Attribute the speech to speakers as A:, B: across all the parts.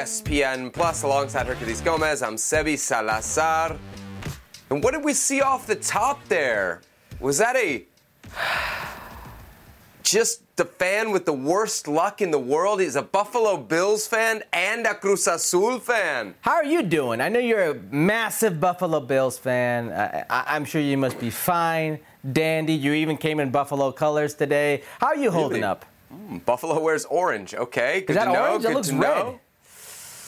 A: ESPN Plus alongside Hercules Gomez. I'm Sebi Salazar. And what did we see off the top there? Was that a just the fan with the worst luck in the world? He's a Buffalo Bills fan and a Cruz Azul fan.
B: How are you doing? I know you're a massive Buffalo Bills fan. I, am sure you must be fine, dandy. You even came in Buffalo colors today. How are you holding
A: really?
B: up?
A: Mm, Buffalo wears orange. Okay, good
B: Is that
A: to know.
B: orange?
A: Good
B: looks
A: to
B: red.
A: know.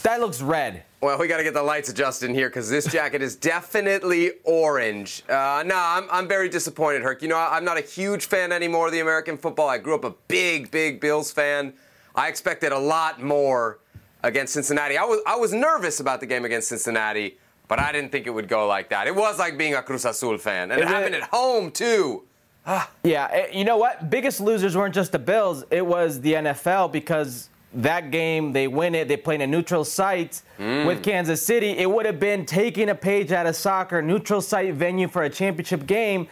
B: That looks red.
A: Well, we got to get the lights adjusted in here because this jacket is definitely orange. Uh, no, I'm, I'm very disappointed, Herc. You know, I'm not a huge fan anymore of the American football. I grew up a big, big Bills fan. I expected a lot more against Cincinnati. I was, I was nervous about the game against Cincinnati, but I didn't think it would go like that. It was like being a Cruz Azul fan, and it- happened at home, too.
B: Yeah, eh, you know what? Biggest losers weren't just the Bills, it was the NFL because that game, they win it, they play in a neutral site
A: Mm.
B: with Kansas City. It would have been taking a page out of soccer, neutral site venue for a championship game,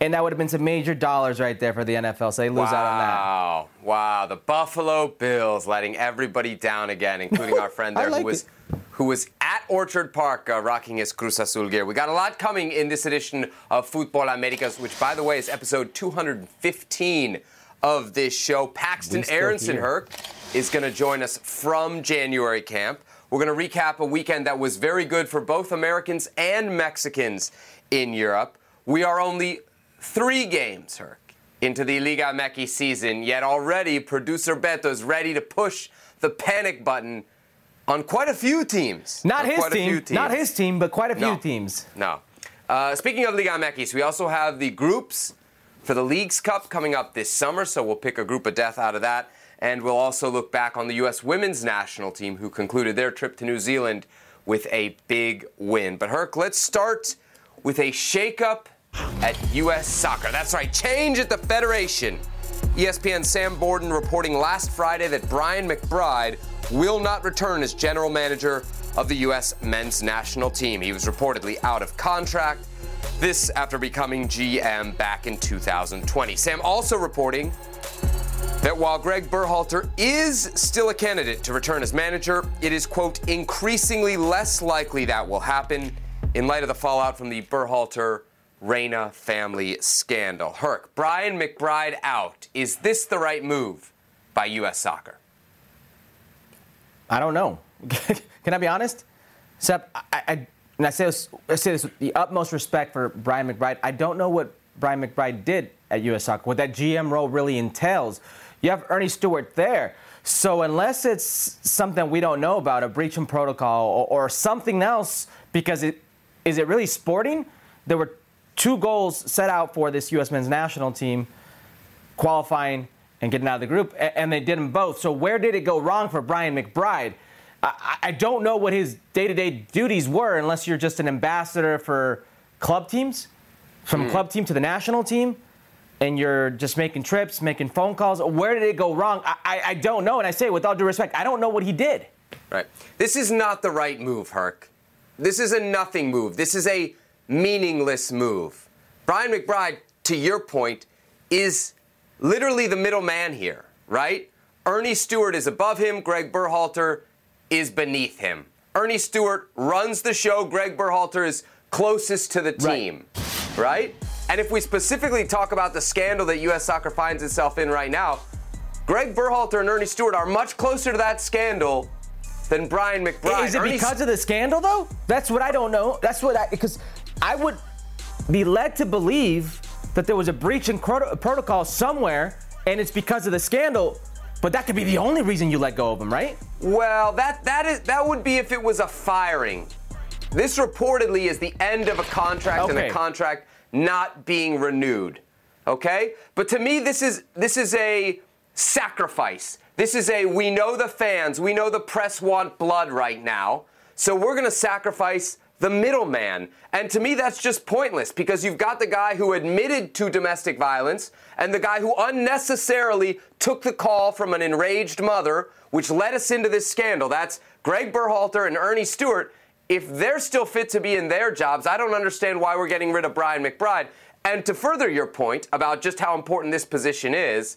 B: and that would have been some major dollars right there for the NFL. So they lose out on that.
A: Wow. Wow. The Buffalo Bills letting everybody down again, including our friend there
B: like
A: who was
B: it.
A: who was at Orchard Park uh, rocking his Cruz Azul gear. We got a lot coming in this edition of Football Americas, which by the way is episode 215 of this show. Paxton
B: Aaronson.
A: Herc is going to join us from January camp. We're going to recap a weekend that was very good for both Americans and Mexicans in Europe. We are only three games, Herc, into the Liga MX season, yet already producer Beto is ready to push the panic button on quite a few teams.
B: Not
A: On
B: his
A: quite a few
B: team, not his team, but quite a few
A: No.
B: teams.
A: No. Uh, speaking of Liga MX, we also have the groups for the Leagues Cup coming up this summer, so we'll pick a group of death out of that. And we'll also look back on the U.S. women's national team who concluded their trip to New Zealand with a big win. But Herc, let's start with a shakeup at U.S. soccer. That's right, change at the Federation. E ESPN Sam Borden reporting last Friday that Brian McBride will not return as general manager of the U.S. men's national team. He was reportedly out of contract. This after becoming GM back in 2020. Sam also reporting that while Greg Berhalter is still a candidate to return as manager, it is, quote, increasingly less likely that will happen in light of the fallout from the Berhalter Reina family scandal. Herc, Brian McBride out. Is this the right move by U.S. soccer?
B: I don't know. Can I be honest? Sep, I, I, and I say, this, I say this with the utmost respect for Brian McBride. I don't know what Brian McBride did at U.S. Soccer, what that GM role really entails. You have Ernie Stewart there. So unless it's something we don't know about, a breach in protocol or, or something else, because it is it really sporting? There were two goals set out for this U.S. men's national team qualifying and getting out of the group, and they did them both. So where did it go wrong for Brian McBride? I I don't know what his day-to-day duties were, unless you're just an ambassador for club teams, from mm. club team to the national team, and you're just making trips, making phone calls. Where did it go wrong? I, I, I don't know, and I say it with all due respect, I don't know what he did.
A: Right. This is not the right move, Herc. This is a nothing move. This is a meaningless move. Brian McBride, to your point, is literally the middleman here, right? Ernie Stewart is above him, Greg Berhalter is beneath him. Ernie Stewart runs the show, Greg Berhalter is closest to the team, right? And if we specifically talk about the scandal that U.S. soccer finds itself in right now, Greg Berhalter and Ernie Stewart are much closer to that scandal than Brian McBride.
B: Is it
A: Ernie
B: because of the scandal, though? That's what I don't know. That's what I because I would be led to believe that there was a breach in proto- protocol somewhere, and it's because of the scandal. But that could be the only reason you let go of him, right?
A: Well, that that is that would be if it was a firing. This reportedly is the end of a contract and a contract not being renewed. Okay? But to me this is this is a sacrifice. This is a we know the fans, we know the press want blood right now. So we're going to sacrifice the middleman. And to me that's just pointless because you've got the guy who admitted to domestic violence and the guy who unnecessarily took the call from an enraged mother, which led us into this scandal. That's Greg Berhalter and Ernie Stewart. If they're still fit to be in their jobs, I don't understand why we're getting rid of Brian McBride. And to further your point about just how important this position is,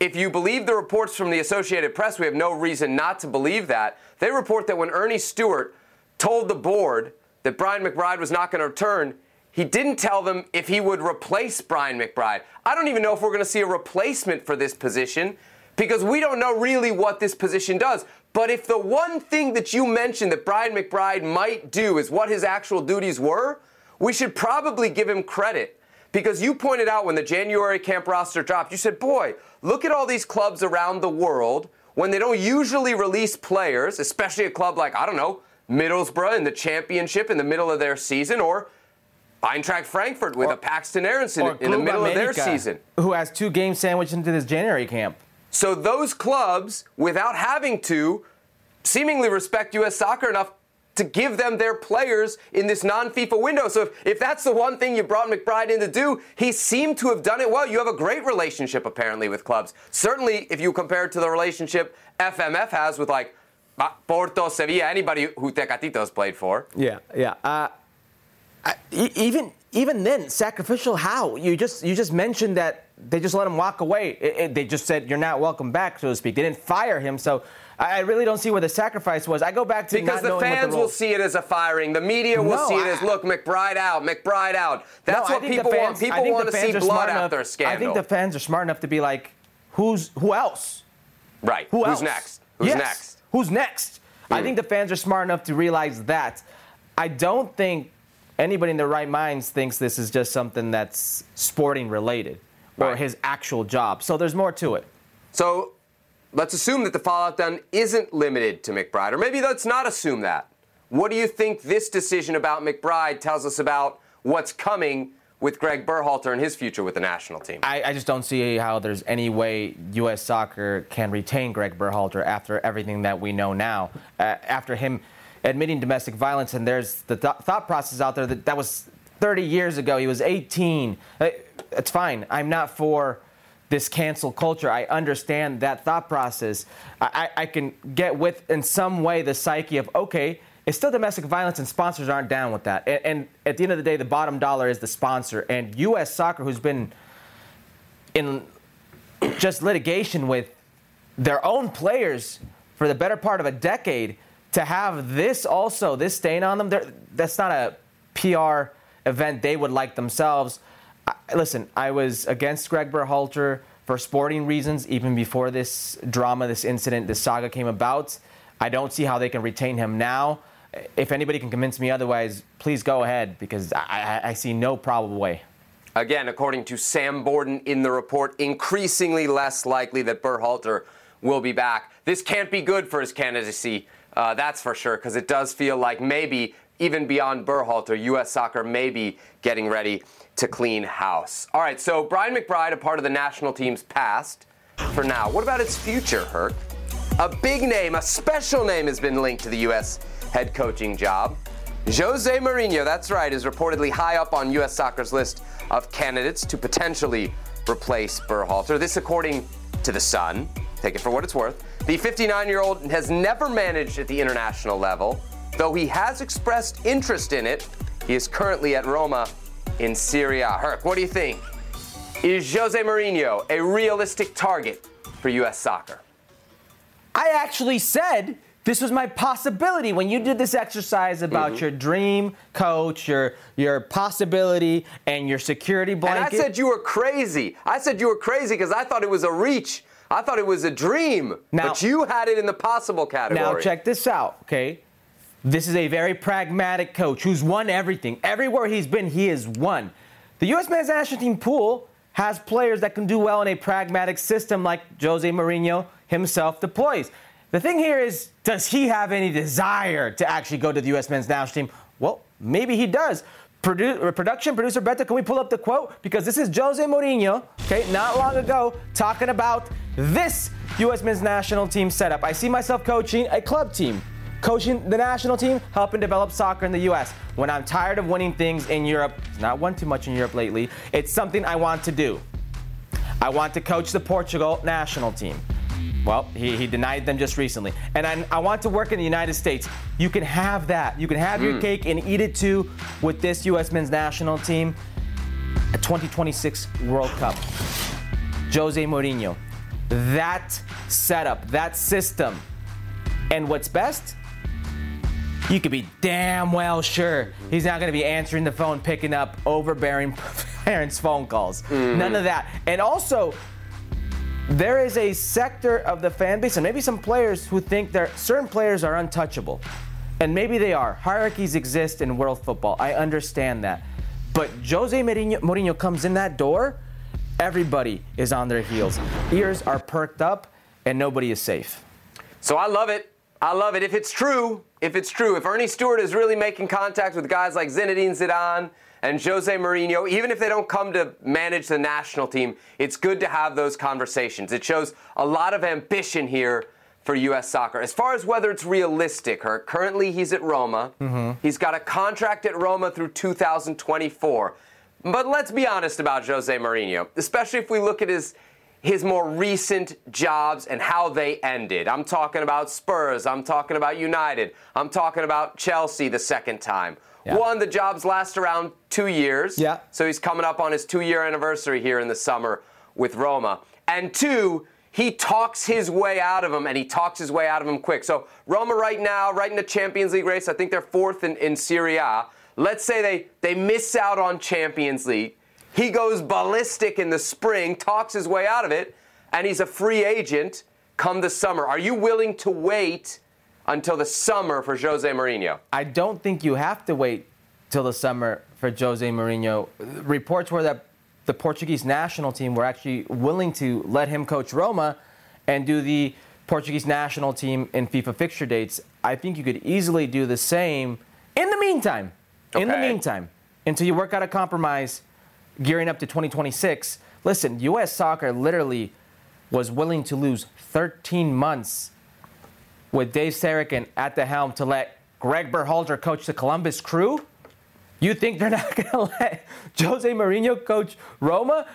A: if you believe the reports from the Associated Press, we have no reason not to believe that. They report that when Ernie Stewart told the board that Brian McBride was not going to return, he didn't tell them if he would replace Brian McBride. I don't even know if we're going to see a replacement for this position because we don't know really what this position does. But if the one thing that you mentioned that Brian McBride might do is what his actual duties were, we should probably give him credit. Because you pointed out when the January camp roster dropped, you said, boy, look at all these clubs around the world when they don't usually release players, especially a club like, I don't know, Middlesbrough in the championship in the middle of their season, or Eintracht Frankfurt with
B: Or-
A: a Paxton
B: Aaronson
A: in the middle of their season.
B: Who has two games sandwiched into this January camp.
A: So those clubs, without having to, seemingly respect U.S. soccer enough to give them their players in this non-FIFA window. So if, if that's the one thing you brought McBride in to do, he seemed to have done it well. You have a great relationship apparently with clubs. Certainly, if you compare it to the relationship FMF has with like Porto, Sevilla, anybody who Tecatito's played for.
B: Yeah, yeah. Uh, I, even even then, sacrificial. How you just you just mentioned that they just let him walk away. It- it- they just said you're not welcome back, so to speak. They didn't fire him, so I, I really don't see where the sacrifice was. I go back to
A: Because the fans
B: the
A: will see it as a firing. The media will
B: No,
A: see it as look, McBride out, McBride out. That's
B: No,
A: what people want.
B: fans- I
A: People want to see blood
B: enough-
A: after a scandal.
B: I think the fans are smart enough to be like, who's who else?
A: right.
B: Who
A: Who's
B: else?
A: next? Who's
B: Yes.
A: next?
B: Who's next? I
A: Hmm.
B: think the fans are smart enough to realize that. I don't think anybody in their right minds thinks this is just something that's sporting related or
A: Right.
B: his actual job. So there's more to it.
A: So let's assume that the fallout then isn't limited to McBride, or maybe let's not assume that. What do you think this decision about McBride tells us about what's coming with Greg Berhalter and his future with the national team?
B: I, I just don't see how there's any way U.S. soccer can retain Greg Berhalter after everything that we know now. Uh, after him admitting domestic violence, and there's the th- thought process out there that that was 30 years ago. He was 18. Uh, It's fine. I'm not for this cancel culture. I understand that thought process. I, I, I can get with, in some way, the psyche of, okay, it's still domestic violence and sponsors aren't down with that. And, and at the end of the day, the bottom dollar is the sponsor. And U.S. soccer, who's been in just litigation with their own players for the better part of a decade to have this also this stain on them, that's not a PR event they would like themselves. I, listen I was against Greg Berhalter for sporting reasons even before this drama this incident this saga came about. I don't see how they can retain him now. If anybody can convince me otherwise please go ahead because I, I, see no probable way.
A: Again, according to Sam Borden in the report, increasingly less likely that Berhalter will be back. This can't be good for his candidacy, uh, that's for sure, because it does feel like maybe even beyond Berhalter, U.S. soccer may be getting ready to clean house. All right, so Brian McBride, a part of the national team's past for now. What about its future, Herc? A big name, a special name has been linked to the U.S. head coaching job. Jose Mourinho, that's right, is reportedly high up on U.S. soccer's list of candidates to potentially replace Berhalter. This, according to The Sun. Take it for what it's worth. The 59 year old has never managed at the international level, though he has expressed interest in it. He is currently at Roma in Serie A. Herc, what do you think? Is Jose Mourinho a realistic target for U.S. soccer?
B: I actually said this was my possibility when you did this exercise about
A: Mm-hmm.
B: your dream coach, your your possibility, and your security blanket.
A: And I said you were crazy. I said you were crazy because I thought it was a reach. I thought it was a dream.
B: Now-
A: but you had it in the possible category.
B: now check this out, okay? This is a very pragmatic coach who's won everything. Everywhere he's been, he has won. The U.S. men's national team pool has players that can do well in a pragmatic system like Jose Mourinho himself deploys. The thing here is, does he have any desire to actually go to the U.S. men's national team? Well, maybe he does. Produ- production producer Beto, can we pull up the quote? Because this is Jose Mourinho, okay, not long ago, talking about this U.S. men's national team setup. I see myself coaching a club team, coaching the national team, helping develop soccer in the U.S. When I'm tired of winning things in Europe, not won too much in Europe lately, it's something I want to do. I want to coach the Portugal national team. Well, he, he denied them just recently. And I, I want to work in the United States. You can have that. You can have your cake and eat it too with this U.S. men's national team. A 2026 World Cup. Jose Mourinho. that setup, that system. And what's best? You could be damn well sure he's not going to be answering the phone, picking up overbearing parents' phone calls.
A: Mm-hmm.
B: None of that. And also, there is a sector of the fan base, and maybe some players who think that certain players are untouchable. And maybe they are. Hierarchies exist in world football. I understand that. But Jose Mourinho, Mourinho comes in that door, everybody is on their heels. Ears are perked up, and nobody is safe.
A: So I love it. I love it. If it's true, if it's true, if Ernie Stewart is really making contact with guys like Zinedine Zidane and Jose Mourinho, even if they don't come to manage the national team, it's good to have those conversations. It shows a lot of ambition here for U.S. soccer. As far as whether it's realistic, Herc, currently he's at Roma. Mm-hmm. He's got a contract at Roma through 2024. But let's be honest about Jose Mourinho, especially if we look at his his more recent jobs and how they ended. I'm talking about Spurs. I'm talking about United. I'm talking about Chelsea the second time.
B: Yeah.
A: One, the jobs last around two years.
B: Yeah.
A: So he's coming up on his two year anniversary here in the summer with Roma. And two, he talks his way out of them and he talks his way out of them quick. So Roma right now, right in the Champions League race, I think they're fourth in, in Serie A. Let's say they, they miss out on Champions League. He goes ballistic in the spring, talks his way out of it, and he's a free agent come the summer. Are you willing to wait until the summer for Jose Mourinho?
B: I don't think you have to wait till the summer for Jose Mourinho. Reports were that the Portuguese national team were actually willing to let him coach Roma and do the Portuguese national team in FIFA fixture dates. I think you could easily do the same in the meantime. In the meantime, until you work out a compromise gearing up to 2026. Listen, U.S. soccer literally was willing to lose 13 months with Dave Sarachan at the helm to let Greg Berhalter coach the Columbus Crew? You think they're not going to let Jose Mourinho coach Roma?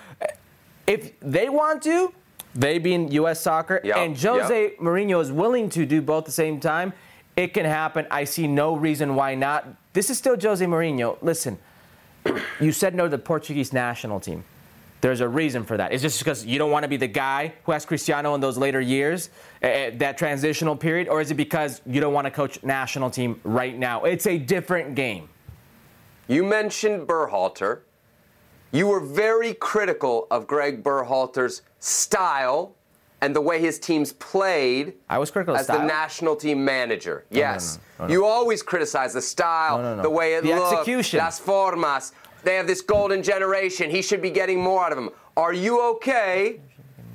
B: If they want to, they being U.S. soccer,
A: Yep,
B: and Jose Mourinho is willing to do both at the same time, it can happen. I see no reason why not. This is still Jose Mourinho. Listen, you said no to the Portuguese national team. There's a reason for that. Is this because you don't want to be the guy who has Cristiano in those later years, uh, that transitional period, or is it because you don't want to coach national team right now? It's a different game.
A: You mentioned Berhalter. You were very critical of Greg Berhalter's style and the way his teams played
B: I was critical
A: as the national team manager. yes.
B: no, no, no.
A: You always criticize the style,
B: No, no, no.
A: the way it
B: The
A: looks,
B: execution.
A: las formas. They have this golden generation. He should be getting more out of him. Are you okay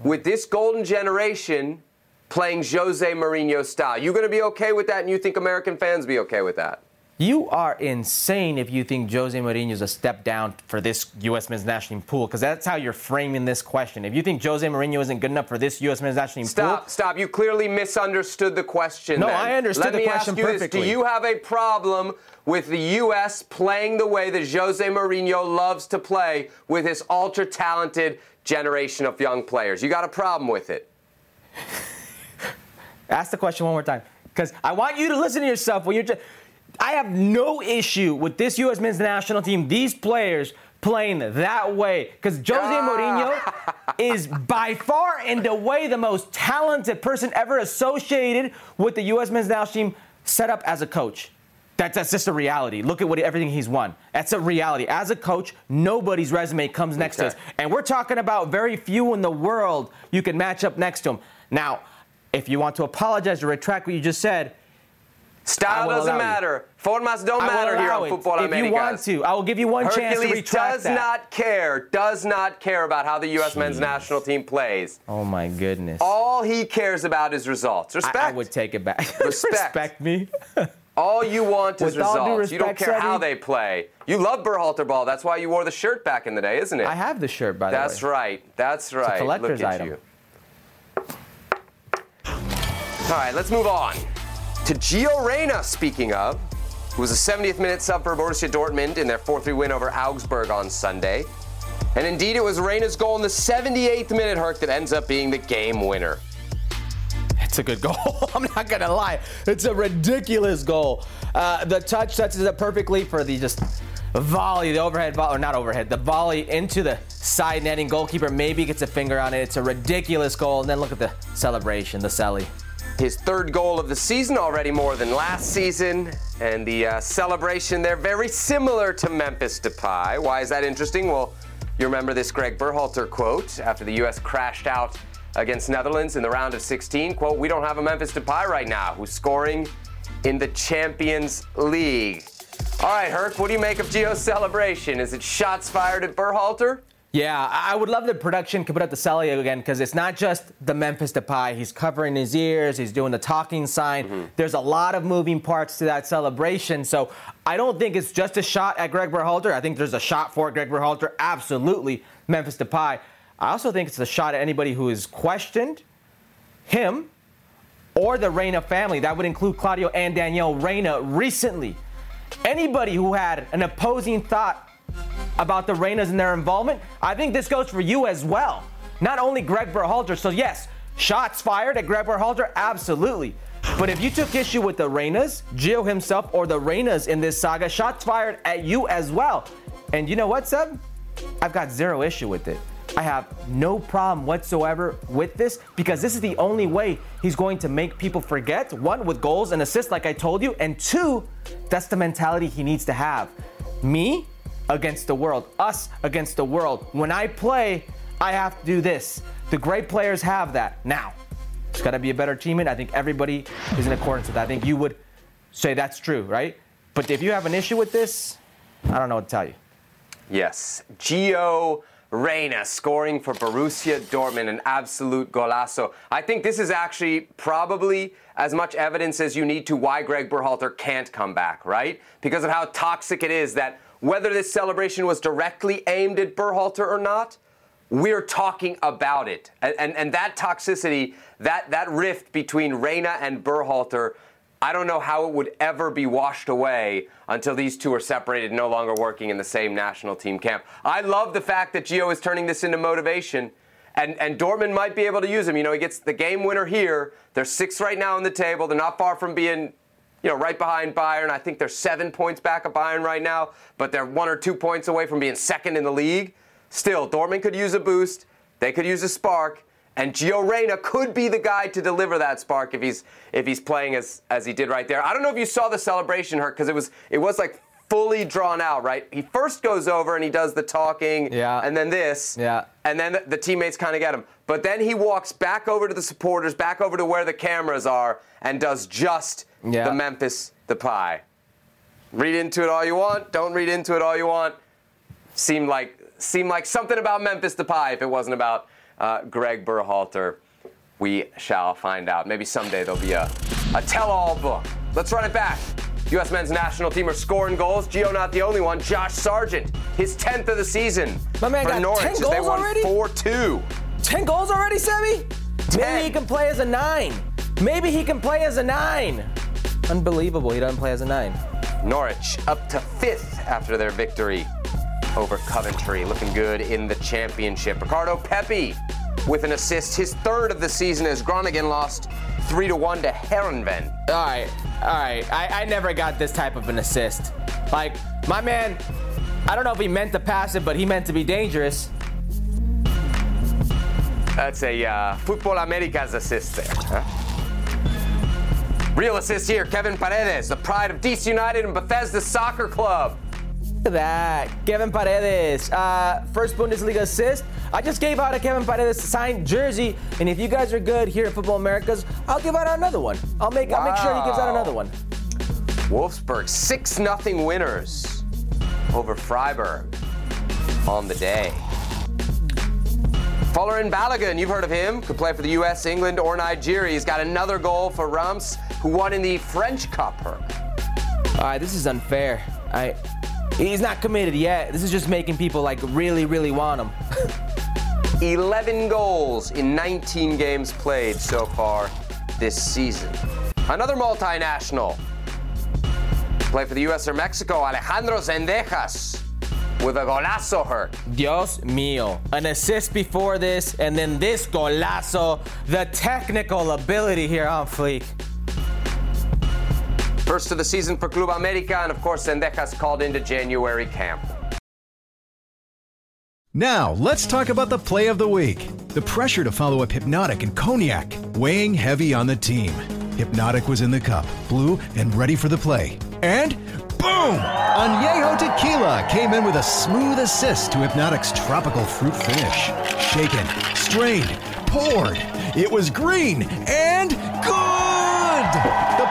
A: with this golden generation playing Jose Mourinho style? You going to be okay with that and you think American fans be okay with that?
B: You are insane if you think Jose Mourinho is a step down for this U.S. men's national team pool, because that's how you're framing this question. If you think Jose Mourinho isn't good enough for this U.S. men's national team
A: Stop,
B: pool,
A: stop. You clearly misunderstood the question.
B: No,
A: then.
B: I understood
A: Let
B: the
A: me ask you This. Do you have a problem with the U.S. playing the way that Jose Mourinho loves to play with his ultra talented generation of young players? You got a problem with it?
B: Ask the question one more time, because I want you to listen to yourself when you're. Just, I have no issue with this U.S. men's national team, these players playing that way, because Jose
A: Ah.
B: Mourinho is by far and away the most talented person ever associated with the U.S. men's national team set up as a coach. That's, that's just a reality. Look at what everything he's won. That's a reality. As a coach, nobody's resume comes next to us. And we're talking about very few in the world you can match up next to him. Now, if you want to apologize or retract what you just said,
A: Style doesn't
B: allow you.
A: matter. Formas don't matter here on. Football
B: If you want to, I will give you one chance to retract
A: does
B: that.
A: not care, does not care about how the U.S. men's national team plays.
B: Oh my goodness.
A: All he cares about is results. Respect.
B: I would take it back.
A: Respect.
B: Respect me.
A: All you want is
B: With all due
A: results. you don't care how they play. You love Berhalter ball. That's why you wore the shirt back in the day, isn't it?
B: I have the shirt, by the way.
A: That's right. That's right.
B: collector's
A: Look at
B: item.
A: you. All right, let's move on to Gio Reyna. Speaking of, who was a 70th minute sub for Borussia Dortmund in their 4-3 win over Augsburg on Sunday. And indeed, it was Reyna's goal in the 78th minute, Herc, that ends up being the game winner.
B: It's a good goal. I'm not gonna lie. It's a ridiculous goal. Uh, the touch sets it perfectly for the just volley, the overhead volley, or not overhead, the volley into the side netting. Goalkeeper maybe gets a finger on it. It's a ridiculous goal. And then look at the celebration, the celly.
A: His third goal of the season, already more than last season. And the uh, celebration there, very similar to Memphis Depay. Why is that interesting? Well, you remember this Greg Berhalter quote after the U.S. crashed out against Netherlands in the round of 16. Quote, we don't have a Memphis Depay right now who's scoring in the Champions League. All right, Herc, what do you make of Gio's celebration? Is it shots fired at Berhalter?
B: Yeah, I would love the production could put up the celly again because it's not just the Memphis Depay. He's covering his ears. He's doing the talking sign. Mm-hmm. There's a lot of moving parts to that celebration. So I don't think it's just a shot at Greg Berhalter. I think there's a shot for Greg Berhalter. Absolutely, Memphis Depay. I also think it's a shot at anybody who is questioned, him, or the Reyna family. That would include Claudio and Danielle Reyna recently. Anybody who had an opposing thought about the Reynas and their involvement, I think this goes for you as well. Not only Greg Berhalter. So yes, shots fired at Greg Berhalter, absolutely. But if you took issue with the Reynas, Gio himself, or the Reynas in this saga, shots fired at you as well. And you know what, Seb? I've got zero issue with it. I have no problem whatsoever with this because this is the only way he's going to make people forget. One, with goals and assists, like I told you, and two, that's the mentality he needs to have. Me against the world, us against the world. When I play, I have to do this. The great players have that. Now, it's got to be a better teammate. I think everybody is in accordance with that. I think you would say that's true, right? But if you have an issue with this, I don't know what to tell you.
A: Yes. Gio Reyna scoring for Borussia Dortmund, an absolute golazo. I think this is actually probably as much evidence as you need to why Greg Berhalter can't come back, right? Because of how toxic it is that whether this celebration was directly aimed at Berhalter or not, we're talking about it. And, and, and that toxicity, that, that rift between Reyna and Berhalter I don't know how it would ever be washed away until these two are separated, no longer working in the same national team camp. I love the fact that Gio is turning this into motivation. And, and Dortmund might be able to use him. You know, he gets the game winner here. They're six right now on the table. They're not far from being, you know, right behind Bayern. I think they're seven points back of Bayern right now, but they're one or two points away from being second in the league. Still, Dortmund could use a boost. They could use a spark. And Gio Reyna could be the guy to deliver that spark if he's if he's playing as as he did right there. I don't know if you saw the celebration, Herc, because it was it was like fully drawn out, right? He first goes over and he does the talking,
B: yeah.
A: and then this,
B: yeah.
A: and then the, the teammates kind of get him. But then he walks back over to the supporters, back over to where the cameras are, and does just yeah. the Memphis Depay. Read into it all you want. Don't read into it all you want. Seemed like seemed like something about Memphis Depay if it wasn't about uh, Greg Berhalter? We shall find out. Maybe someday there'll be a, a tell all book. Let's run it back. U.S. men's national team are scoring goals. Gio not the only one. Josh Sargent, his 10th of the season.
B: My man
A: for
B: got
A: Norwich
B: 10 goals
A: they won
B: already?
A: 4-2.
B: 10 goals already, Sammy? Maybe he can play as a nine. Maybe he can play as a nine. Unbelievable, he doesn't play as a nine.
A: Norwich up to fifth after their victory over Coventry. Looking good in the championship. Ricardo Pepi with an assist, his third of the season as Groningen lost 3 to 1 to Heerenveen.
B: All right, all right. I, I never got this type of an assist. Like, my man, I don't know if he meant to pass it, but he meant to be dangerous.
A: That's a uh, Football Americas assist there. Huh? Real assist here, Kevin Paredes, the pride of DC United and Bethesda Soccer Club Look
B: at that. Kevin Paredes, uh, first Bundesliga assist. I just gave out a Kevin Paredes signed jersey, and if you guys are good here at Football Americas, I'll give out another one. I'll make wow. I'll make sure he gives out another one.
A: Wolfsburg, 6 0 winners over Freiburg on the day. Folarin Balogun, you've heard of him, could play for the U.S., England, or Nigeria. He's got another goal for Reims, who won in the French Cup. All
B: right, this is unfair. I He's not committed yet. This is just making people like really, really want him.
A: 11 goals in 19 games played so far this season. Another multinational. Play for the US or Mexico, Alejandro Zendejas with a golazo Herc.
B: Dios mío. An assist before this, and then this golazo. The technical ability here on fleek.
A: First of the season for Club America, and of course, Zendejas called into January camp.
C: Now, let's talk about the play of the week. The pressure to follow up Hypnotic and Cognac, weighing heavy on the team. Hypnotic was in the cup, blue, and ready for the play. And boom! Añejo Tequila came in with a smooth assist to Hypnotic's tropical fruit finish. Shaken, strained, poured. It was green and good!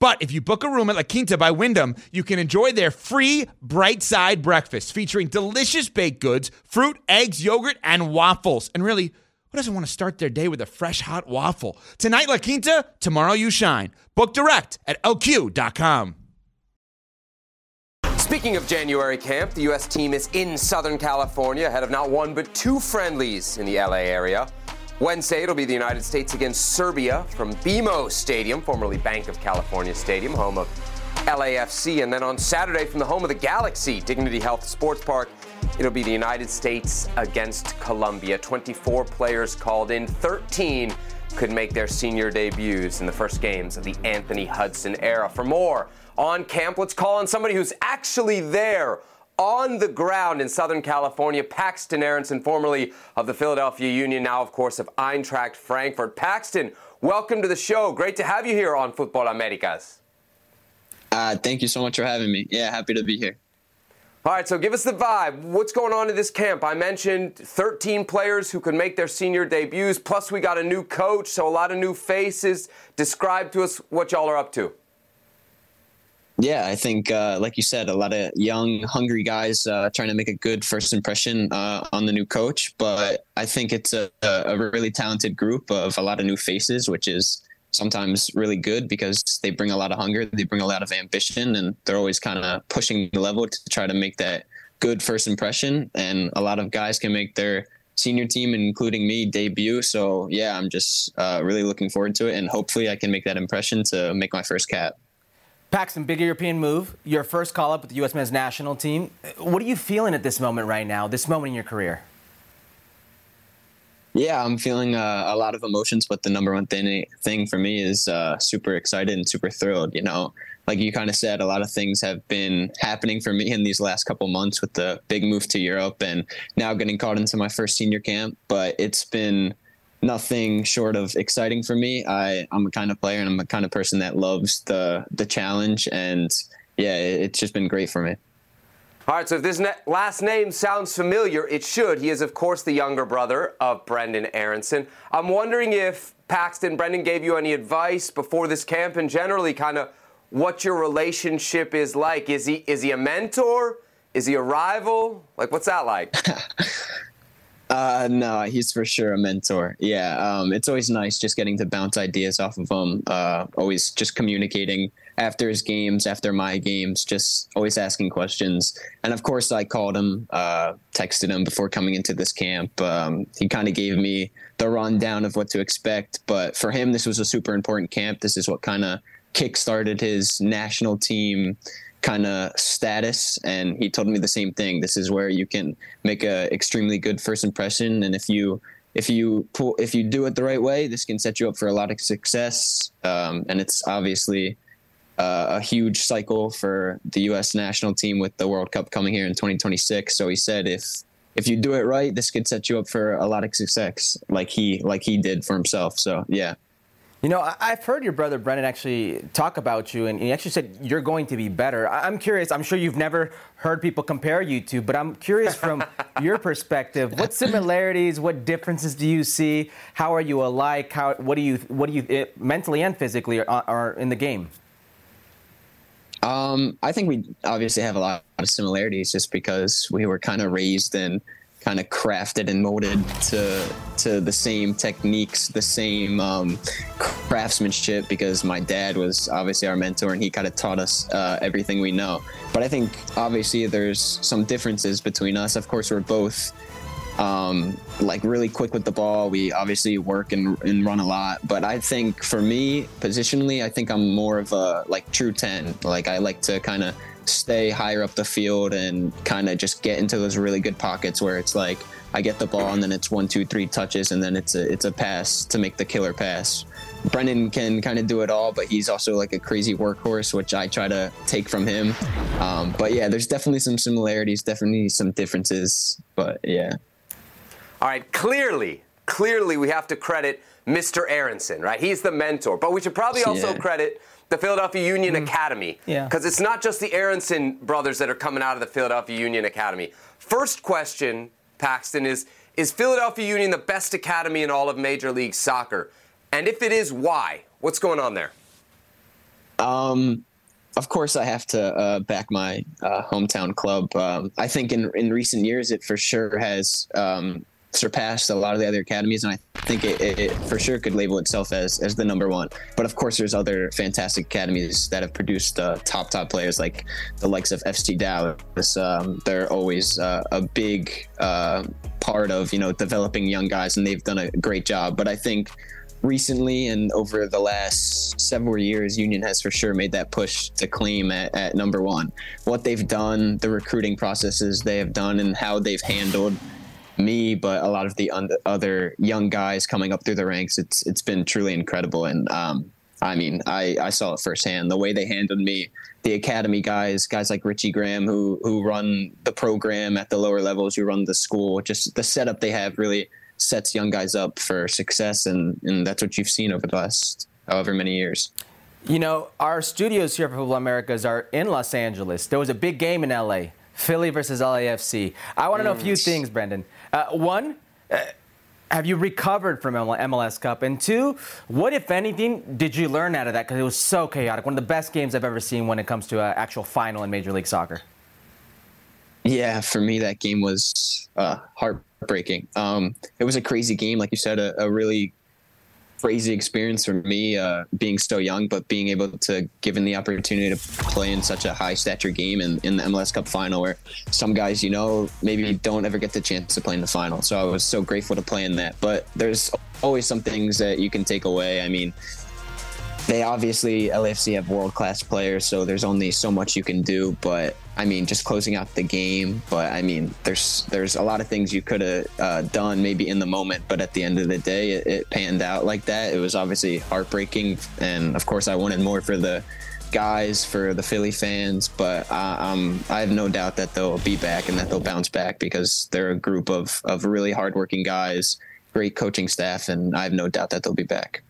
D: But if you book a room at La Quinta by Wyndham, you can enjoy their free bright side breakfast featuring delicious baked goods, fruit, eggs, yogurt, and waffles. And really, who doesn't want to start their day with a fresh hot waffle? Tonight, La Quinta, tomorrow, you shine. Book direct at lq.com.
A: Speaking of January camp, the U.S. team is in Southern California ahead of not one but two friendlies in the LA area. Wednesday, it'll be the United States against Serbia from BMO Stadium, formerly Bank of California Stadium, home of LAFC. And then on Saturday, from the home of the Galaxy, Dignity Health Sports Park, it'll be the United States against Colombia. 24 players called in, 13 could make their senior debuts in the first games of the Anthony Hudson era. For more, on camp. Let's call on somebody who's actually there on the ground in Southern California, Paxton Aaronson, formerly of the Philadelphia Union, now, of course, of Eintracht Frankfurt. Paxton, welcome to the show. Great to have you here on Football Americas.
E: Uh, thank you so much for having me. Yeah, happy to be here.
A: All right, so give us the vibe. What's going on in this camp? I mentioned 13 players who could make their senior debuts, plus we got a new coach, so a lot of new faces. Describe to us what y'all are up to.
E: Yeah, I think, uh, like you said, a lot of young, hungry guys uh, trying to make a good first impression uh, on the new coach. But I think it's a, a, really talented group of a lot of new faces, which is sometimes really good because they bring a lot of hunger, they bring a lot of ambition, and they're always kind of pushing the level to try to make that good first impression. And a lot of guys can make their senior team, including me, debut. So yeah, I'm just uh, really looking forward to it, and hopefully I can make that impression to make my first cap.
B: Paxton, big European move. Your first call up with the U.S. men's national team. What are you feeling at this moment right now, this moment in your career?
E: Yeah, I'm feeling uh, a lot of emotions, but the number one thing thing for me is uh, super excited and super thrilled. You know, like you kind of said, a lot of things have been happening for me in these last couple months with the big move to Europe and now getting called into my first senior camp. But it's been nothing short of exciting for me. I I'm a kind of player and I'm a kind of person that loves the the challenge and yeah, it's just been great for me.
A: All right, so if this last name sounds familiar, it should. He is, of course, the younger brother of Brenden Aaronson. I'm wondering if Paxton, Brenden gave you any advice before this camp and generally kind of what your relationship is like. Is he is he a mentor? Is he a rival? Like, what's that like?
E: Uh, no, he's for sure a mentor. Yeah, um, it's always nice just getting to bounce ideas off of him. Uh, always just communicating after his games, after my games, just always asking questions. And of course, I called him, uh, texted him before coming into this camp. Um, he kind of gave me the rundown of what to expect. But for him, this was a super important camp. This is what kind of kickstarted his national team kind of status and he told me the same thing this is where you can make a extremely good first impression and if you if you pull if you do it the right way this can set you up for a lot of success um, and it's obviously uh, a huge cycle for the U.S. national team with the World Cup coming here in 2026. So he said, if if you do it right, this could set you up for a lot of success, like he like he did for himself. So yeah.
B: You know, I've heard your brother Brenden actually talk about you, and he actually said you're going to be better. I'm curious. I'm sure you've never heard people compare you to, but I'm curious from your perspective. What similarities, what differences do you see? How are you alike? How what do you what do you it, mentally and physically are, are in the game?
E: Um, I think we obviously have a lot of similarities just because we were kind of raised in kind of crafted and molded to to the same techniques, the same um, craftsmanship. Because my dad was obviously our mentor, and he kind of taught us uh, everything we know. But I think obviously there's some differences between us. Of course, we're both um, like really quick with the ball. We obviously work and, and run a lot, but I think for me, positionally, I think I'm more of a like true 10. Like I like to kind of stay higher up the field and kind of just get into those really good pockets where it's like I get the ball and then it's one, two, three touches and then it's a it's a pass to make the killer pass. Brenden can kind of do it all, but he's also like a crazy workhorse, which I try to take from him. Um, but yeah, there's definitely some similarities, definitely some differences. But yeah.
A: All right, clearly, clearly we have to credit Mr. Aaronson, right? He's the mentor, but we should probably also
E: Yeah.
A: credit the Philadelphia Union Academy.
B: Yeah.
A: Because it's not just the Aaronson brothers that are coming out of the Philadelphia Union Academy. First question, Paxton, is Is Philadelphia Union the best academy in all of Major League Soccer? And if it is, why? What's going on there?
E: Um, of course, I have to uh, back my uh, hometown club. Um, I think in in recent years, it for sure has um, surpassed a lot of the other academies, and I think it, it, it for sure could label itself as as the number one. But of course, there's other fantastic academies that have produced uh, top top players, like the likes of FC Dallas. Um, they're always uh, a big uh, part of you know developing young guys, and they've done a great job. But I think recently and over the last several years, Union has for sure made that push to claim at, at number one. What they've done, the recruiting processes they have done, and how they've handled me, but a lot of the un- other young guys coming up through the ranks, it's it's been truly incredible. And um, I mean, I, I saw it firsthand. The way they handled me, the academy guys, guys like Richie Graham, who who run the program at the lower levels, who run the school, just the setup they have really sets young guys up for success, and and that's what you've seen over the last however many years.
B: You know, our studios here for Football Americas are in Los Angeles. There was a big game in LA, Philly versus LAFC. I want to know a few things, Brenden. Uh, one, uh, have you recovered from MLS Cup? And two, what, if anything, did you learn out of that? Because it was so chaotic. One of the best games I've ever seen when it comes to an actual final in Major League Soccer.
E: Yeah, for me that game was uh, heartbreaking. Um, it was a crazy game, like you said, a, a really crazy experience for me, uh, being so young, but being able to given the opportunity to play in such a high stature game in, in the MLS Cup final, where some guys, you know, maybe don't ever get the chance to play in the final. So I was so grateful to play in that. But there's always some things that you can take away. I mean, they obviously LAFC have world class players, so there's only so much you can do. But I mean, just closing out the game. But I mean, there's there's a lot of things you could have uh, done maybe in the moment, but at the end of the day, it, it panned out like that. It was obviously heartbreaking, and of course, I wanted more for the guys, for the Philly fans. But uh, um, I have no doubt that they'll be back and that they'll bounce back because they're a group of of really hardworking guys, great coaching staff, and I have no doubt that they'll be back.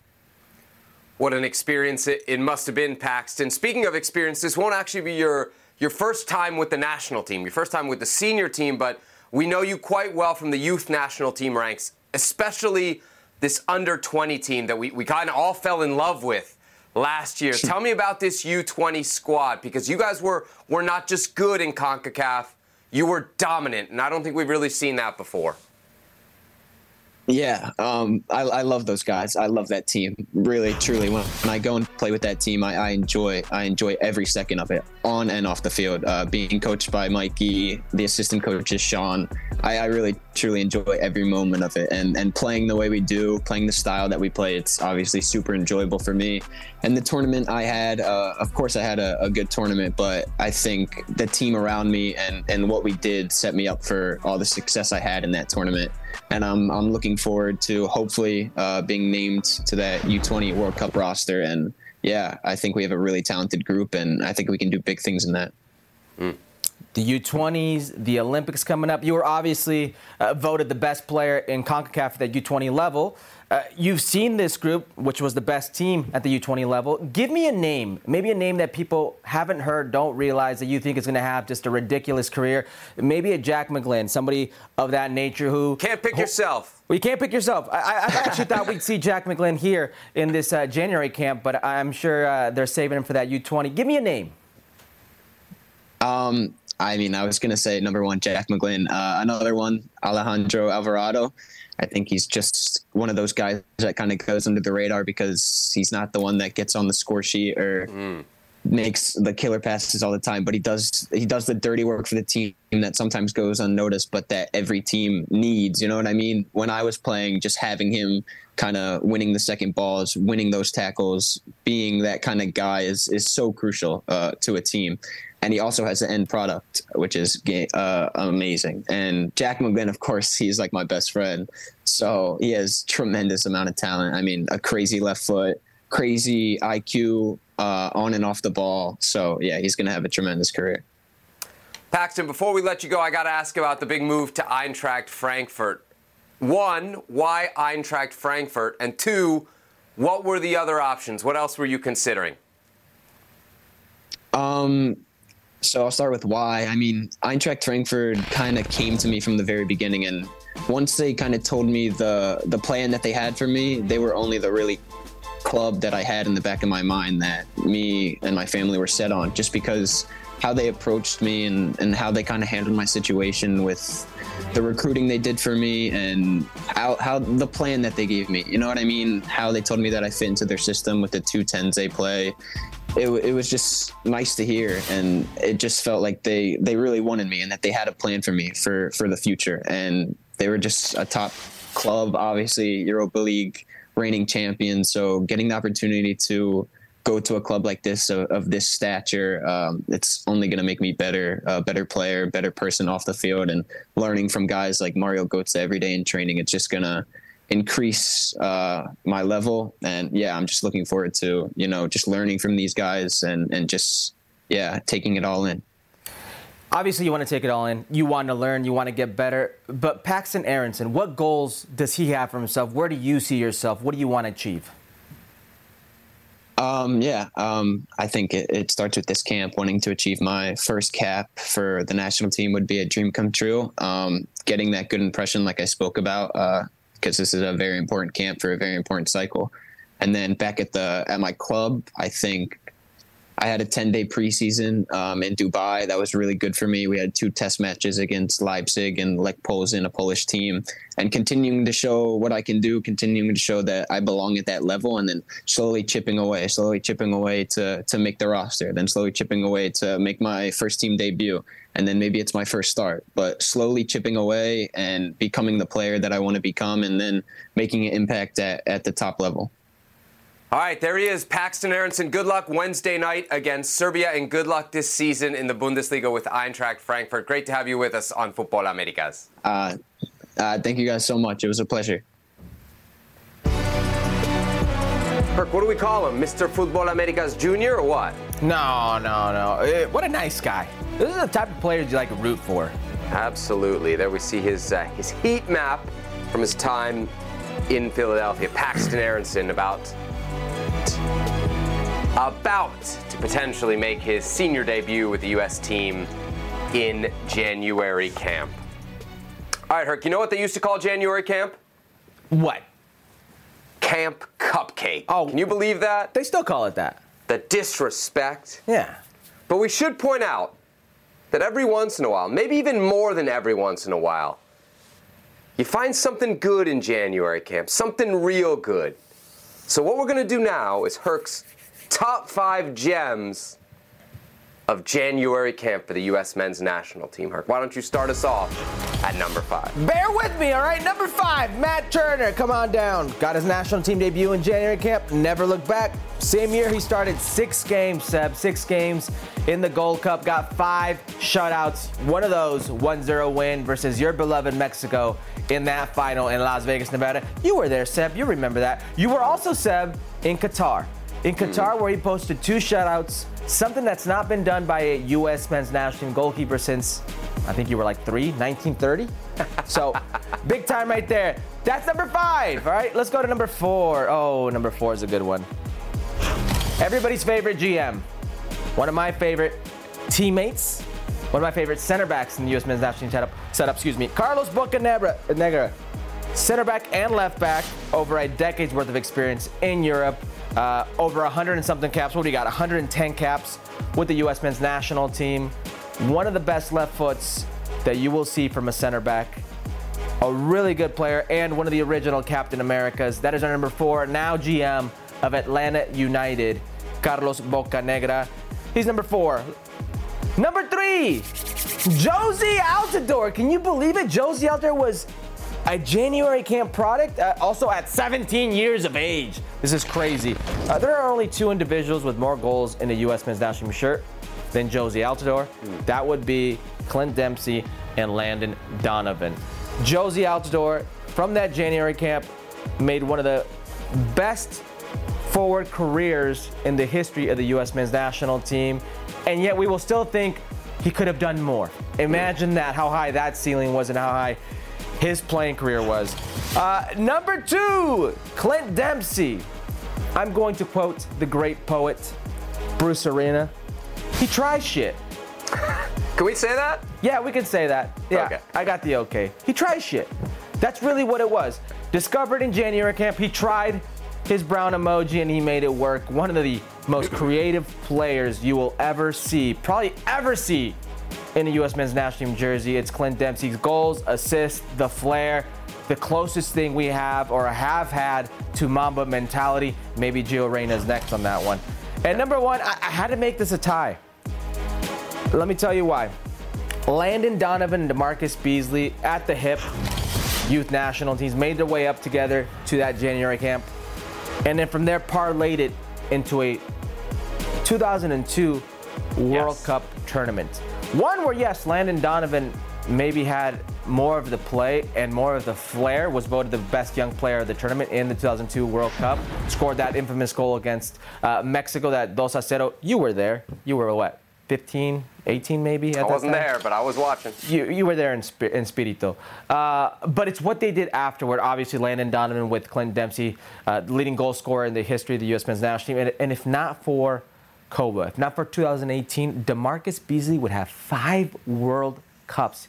A: What an experience it, it must have been, Paxton. Speaking of experience, this won't actually be your your first time with the national team, your first time with the senior team, but we know you quite well from the youth national team ranks, especially this under 20 team that we, we kind of all fell in love with last year. Tell me about this U20 squad because you guys were were not just good in CONCACAF, you were dominant, and I don't think we've really seen that before.
E: Yeah, um, I, I love those guys. I love that team. Really, truly, when, when I go and play with that team, I, I enjoy I enjoy every second of it, on and off the field. Uh, being coached by Mikey, the assistant coach is Sean. I, I really, truly enjoy every moment of it, and and playing the way we do, playing the style that we play. It's obviously super enjoyable for me. And the tournament I had, uh, of course, I had a, a good tournament, but I think the team around me and and what we did set me up for all the success I had in that tournament and I'm I'm looking forward to hopefully uh, being named to that U20 World Cup roster. And yeah, I think we have a really talented group, and I think we can do big things in that.
B: The U20s, the Olympics coming up. You were obviously uh, voted the best player in CONCACAF at the U20 level. Uh, you've seen this group, which was the best team at the U20 level. Give me a name, maybe a name that people haven't heard, don't realize that you think is going to have just a ridiculous career. Maybe a Jack McGlynn, somebody of that nature who
A: Can't pick
B: who-
A: yourself.
B: well, you can't pick yourself. I, I I actually thought we'd see Jack McGlynn here in this uh, January camp, but I'm sure uh, they're saving him for that U20. Give me a name.
E: I mean, I was gonna say number one, Jack McGlynn. Uh, another one, Alejandro Alvarado. I think he's just one of those guys that kind of goes under the radar because he's not the one that gets on the score sheet or mm. makes the killer passes all the time. But he does he does the dirty work for the team that sometimes goes unnoticed, but that every team needs. You know what I mean? When I was playing, just having him kind of winning the second balls, winning those tackles, being that kind of guy is is so crucial uh, to a team. And he also has the end product, which is uh, amazing. And Jack McGlynn, of course, he's like my best friend, so he has tremendous amount of talent. I mean, a crazy left foot, crazy IQ uh, on and off the ball. So yeah, he's gonna have a tremendous career.
A: Paxton, before we let you go, I got to ask about the big move to Eintracht Frankfurt one, why Eintracht Frankfurt? And two, what were the other options? What else were you considering?
E: Um, so I'll start with why. I mean, Eintracht Frankfurt kind of came to me from the very beginning, and once they kind of told me the the plan that they had for me, they were only the really club that I had in the back of my mind that me and my family were set on, just because how they approached me and, and how they kind of handled my situation with the recruiting they did for me and how, how the plan that they gave me. You know what I mean? How they told me that I fit into their system with the two tens they play. It, it was just nice to hear, and it just felt like they they really wanted me and that they had a plan for me for for the future. And they were just a top club, obviously Europa League reigning champion. So getting the opportunity to go to a club like this of, of this stature, um, it's only going to make me better, a better player, better person off the field, and learning from guys like Mario Götze every day in training. It's just going to increase uh, my level, and yeah, I'm just looking forward to you know just learning from these guys and and just yeah taking it all in.
B: Obviously, you want to take it all in. You want to learn. You want to get better. But Paxton Aaronson, what goals does he have for himself? Where do you see yourself? What do you want to achieve?
E: Um, yeah, um, I think it, it, starts with this camp. Wanting to achieve my first cap for the national team would be a dream come true. Um, getting that good impression, like I spoke about, because uh, this is a very important camp for a very important cycle. And then back at the at my club, I think I had a 10 day preseason um, in Dubai. That was really good for me. We had two test matches against Leipzig and Lech Posen, a Polish team, and continuing to show what I can do, continuing to show that I belong at that level, and then slowly chipping away, slowly chipping away to, to make the roster, then slowly chipping away to make my first team debut. And then maybe it's my first start, but slowly chipping away and becoming the player that I want to become, and then making an impact at, at the top level.
A: All right, there he is, Paxton Aaronson. Good luck Wednesday night against Serbia, and good luck this season in the Bundesliga with Eintracht Frankfurt. Great to have you with us on Football Americas.
E: Uh, uh, thank you guys so much. It was a pleasure.
A: Herc, what do we call him? Mr. Football Americas Jr. or what?
B: No, no, no. Eh, what a nice guy. This is the type of player you like to root for.
A: Absolutely. There we see his uh, his heat map from his time in Philadelphia. Paxton Aaronson about about to potentially make his senior debut with the U.S. team in January camp. All right, Herc, you know what they used to call January camp?
B: What?
A: Camp Cupcake. Oh, can you believe that?
B: They still call it that.
A: The disrespect.
B: Yeah.
A: But we should point out that every once in a while, maybe even more than every once in a while, you find something good in January camp, something real good. So what we're to do now is Herc's top five gems of January camp for the U.S. men's national team. Herc, why don't you start us off at number five?
B: Bear with me, all right? Number five, Matt Turner. Come on down. Got his national team debut in January camp. Never looked back. Same year, he started six games, Seb, six games in the Gold Cup. Got five shutouts. One of those 1 0 win versus your beloved Mexico in that final in Las Vegas, Nevada. You were there, Seb. You remember that. You were also, Seb, in Qatar in hmm. Qatar, where he posted two shutouts, something that's not been done by a U.S. men's national team goalkeeper since I think you were like three, 1930. so big time right there. That's number five. All right, let's go to number four. Oh, number four is a good one. Everybody's favorite GM, one of my favorite teammates, one of my favorite center backs in the U.S. men's national team setup. Setup, excuse me, Carlos Bocanegra, center back and left back, over a decade's worth of experience in Europe. Uh, over 100 and something caps. What do you got? 110 caps with the U.S. men's national team. one of the best left foots that you will see from a center back. A really good player and one of the original Captain Americas. That is our number four, now GM of Atlanta United, Carlos Bocanegra. He's number four. Number three, Jozy Altidore. Can you believe it? Jozy Altidore was a January camp product, uh, also at 17 years of age. This is crazy. Uh, there are only two individuals with more goals in the U.S. men's national shirt than Jozy Altidore. That would be Clint Dempsey and Landon Donovan. Jozy Altidore, from that January camp, made one of the best forward careers in the history of the U.S. men's national team, and yet we will still think he could have done more. Imagine that, how high that ceiling was and how high his playing career was. Uh, number two, Clint Dempsey. I'm going to quote the great poet, Bruce Arena. He tries shit.
A: Can we say that?
B: Yeah, we can say that. Yeah,
A: Okay.
B: I got the okay. He tries shit. That's really what it was. Discovered in January camp, he tried his brown emoji and he made it work. One of the most creative players you will ever see, probably ever see in a U.S. men's national team jersey. It's Clint Dempsey's goals, assists, the flair, the closest thing we have or have had to Mamba mentality. Maybe Gio Reyna's next on that one. And number one, I, I had to make this a tie. Let me tell you why. Landon Donovan and DeMarcus Beasley at the hip, youth national teams made their way up together to that January camp. And then from there, parlayed it into a 2002 World
A: Yes.
B: Cup tournament. One where, yes, Landon Donovan maybe had more of the play and more of the flair, was voted the best young player of the tournament in the 2002 World Cup. Scored that infamous goal against uh, Mexico, that 2 a 0. You were there. You were what, 15, 18 maybe? At
A: I
B: that
A: wasn't there, but I was watching.
B: You, you were there in, in Spirito. Uh, but it's what they did afterward. Obviously, Landon Donovan with Clint Dempsey, uh, leading goal scorer in the history of the U.S. men's national team. And, and if not for Couva, if not for 2018, DeMarcus Beasley would have five World Cups.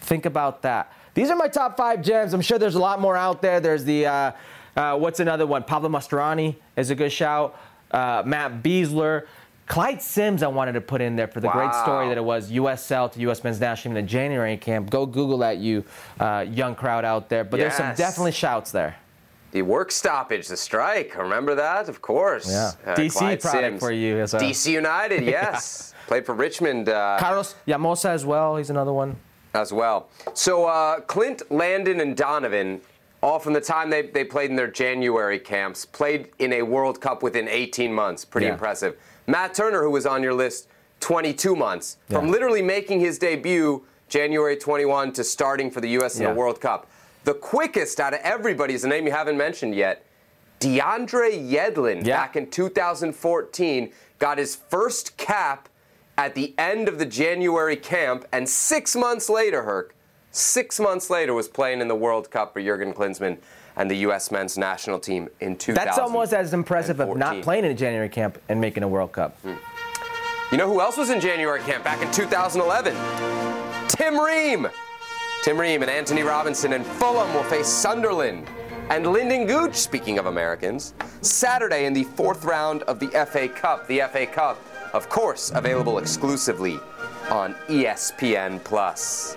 B: Think about that. These are my top five gems. I'm sure there's a lot more out there. There's the, uh, uh, what's another one? Pablo Mastroeni is a good shout. Uh, Matt Besler. Clyde Simms, I wanted to put in there for the great story that it was USL to US men's national team in the January camp. Go Google that, you uh, young crowd out there. But there's some definitely shouts there.
A: The work stoppage, the strike. Remember that? Of course.
B: Yeah.
A: Uh,
B: DC
A: Clyde
B: product
A: Sims.
B: for you as well.
A: DC United, yes. Played for Richmond uh,
B: Carlos Llamosa as well. He's another one.
A: as well. So uh, Clint, Landon, and Donovan, all from the time they, they played in their January camps, played in a World Cup within 18 months. Pretty
B: Yeah.
A: impressive. Matt Turner, who was on your list, 22 months. From literally making his debut January 21 to starting for the U.S. in
B: Yeah.
A: the World Cup. The quickest out of everybody is a name you haven't mentioned yet. DeAndre Yedlin,
B: Yeah.
A: back in 2014, got his first cap at the end of the January camp, and six months later, Herc, six months later, was playing in the World Cup for Jurgen Klinsmann and the U.S. men's national team in 2000.
B: That's almost as impressive of not playing in a January camp and making a World Cup. Hmm.
A: You know who else was in January camp back in 2011? Tim Ream. Tim Ream and Antonee Robinson and Fulham will face Sunderland. And Lynden Gooch, speaking of Americans, Saturday in the fourth round of the FA Cup. The FA Cup, of course, available exclusively on ESPN Plus.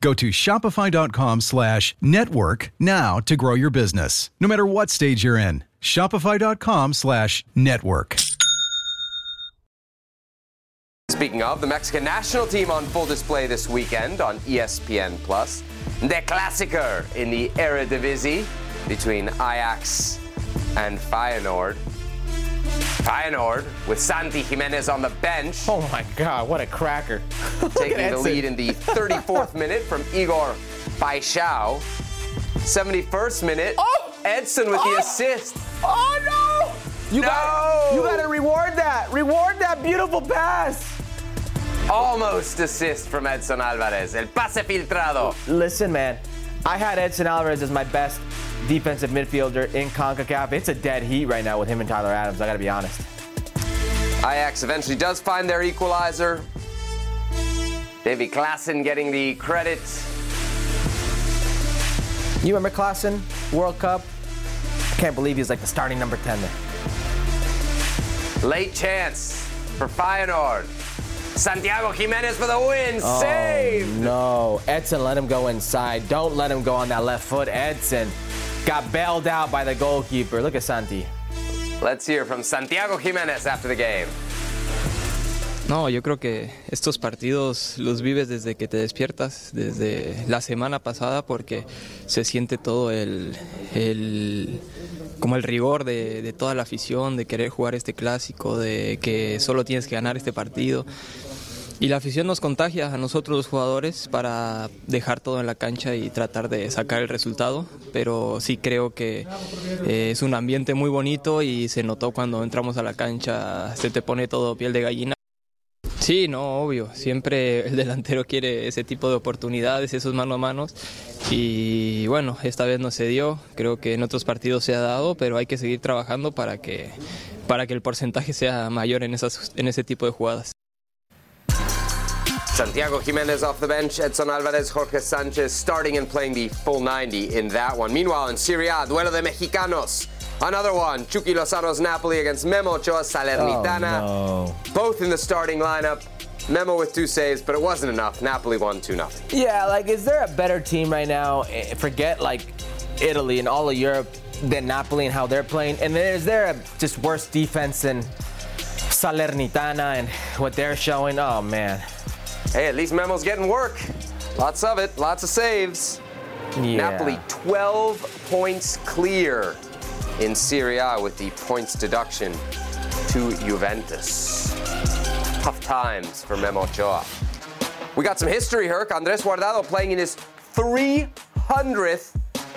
C: Go to shopify.com slash network now to grow your business, no matter what stage you're in. Shopify.com slash network.
A: Speaking of, the Mexican national team on full display this weekend on ESPN Plus. The Klassiker in the Eredivisie between Ajax and Feyenoord. Feyenoord with Santi Jimenez on the bench.
B: Oh my God, what a cracker.
A: taking the lead in the 34th minute from Igor Paixão. 71st minute,
B: Oh!
A: Edson with
B: Oh!
A: the assist.
B: Oh no! You
A: No!
B: got you gotta reward that. Reward that beautiful pass.
A: Almost assist from Edson Alvarez. El pase filtrado.
B: Listen, man, I had Edson Alvarez as my best defensive midfielder in CONCACAF. It's a dead heat right now with him and Tyler Adams, I gotta be honest.
A: Ajax eventually does find their equalizer. Davy Klaassen getting the credit.
B: You remember Klassen, World Cup? I can't believe he's like the starting number 10 there.
A: Late chance for Feyenoord. Santiago Jimenez for the win. Oh, Save.
B: No, Edson let him go inside. Don't let him go on that left foot. Edson got bailed out by the goalkeeper. Look at Santi.
A: Let's hear from Santiago Jimenez after the game.
F: No, yo creo que estos partidos los vives desde que te despiertas, desde la semana pasada, porque se siente todo el, el- como el rigor de, de toda la afición, de querer jugar este clásico, de que solo tienes que ganar este partido. Y la afición nos contagia a nosotros los jugadores para dejar todo en la cancha y tratar de sacar el resultado, pero sí creo que eh, es un ambiente muy bonito y se notó cuando entramos a la cancha, se te pone todo piel de gallina. Sí, no, obvio. Siempre el delantero quiere ese tipo de oportunidades, esos mano a manos. Y bueno, esta vez no se dio. Creo que en otros partidos se ha dado, pero hay que seguir trabajando para que, para que el porcentaje sea mayor en, esas, en ese tipo de jugadas.
A: Santiago Jimenez off the bench, Edson Alvarez, Jorge Sanchez starting and playing the full 90 in that one. Meanwhile, in Serie A, duelo de mexicanos. Another one, Chucky Lozano's Napoli against Memo Ochoa Salernitana.
B: Oh,
A: Both in the starting lineup. Memo with two saves, but it wasn't enough. Napoli won 2 0.
B: Yeah, like, is there a better team right now? eh, Forget like Italy and all of Europe than Napoli and how they're playing. And then is there a just worse defense than Salernitana and what they're showing? Oh man.
A: Hey, at least Memo's getting work. Lots of it, lots of saves.
B: Yeah.
A: Napoli 12 points clear in Serie A with the points deduction to Juventus. Tough times for Memo Ochoa. We got some history, Herc. Andres Guardado playing in his 300th,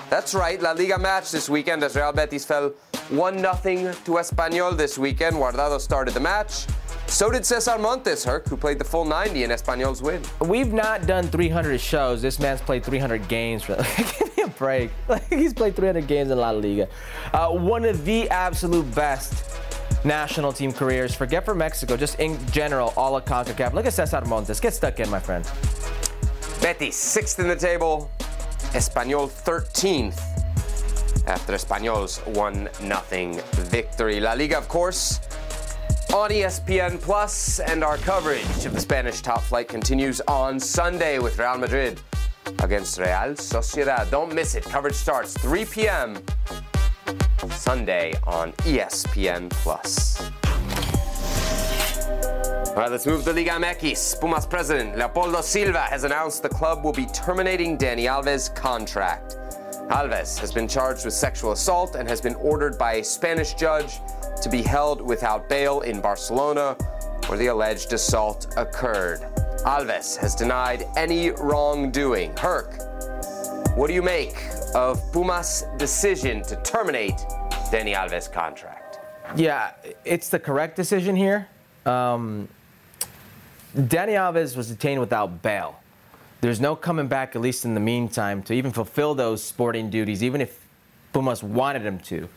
A: that's right, La Liga match this weekend as Real Betis fell 1 0 to Espanyol this weekend. Guardado started the match. So did Cesar Montes, Herc, who played the full 90 in Espanyol's win.
B: We've not done 300 shows. This man's played 300 games. For, give me a break. Like, he's played 300 games in La Liga. Uh, one of the absolute best national team careers. Forget for Mexico, just in general, all of CONCACAF. Look at Cesar Montes. Get stuck in, my friend.
A: Betis sixth in the table, Espanol, 13th after Espanyol's 1 0 victory. La Liga, of course, on ESPN Plus, and our coverage of the Spanish top flight continues on Sunday with Real Madrid against Real Sociedad. Don't miss it. Coverage starts 3 p.m. Sunday on ESPN Plus. All right, let's move to Liga MX. Pumas president Leopoldo Silva has announced the club will be terminating Dani Alves' contract. Alves has been charged with sexual assault and has been ordered by a Spanish judge to be held without bail in Barcelona, where the alleged assault occurred. Alves has denied any wrongdoing. Herc, what do you make of Pumas' decision to terminate Dani Alves' contract?
B: Yeah, it's the correct decision here. Um, Dani Alves was detained without bail. There's no coming back, at least in the meantime, to even fulfill those sporting duties, even if Pumas wanted him to.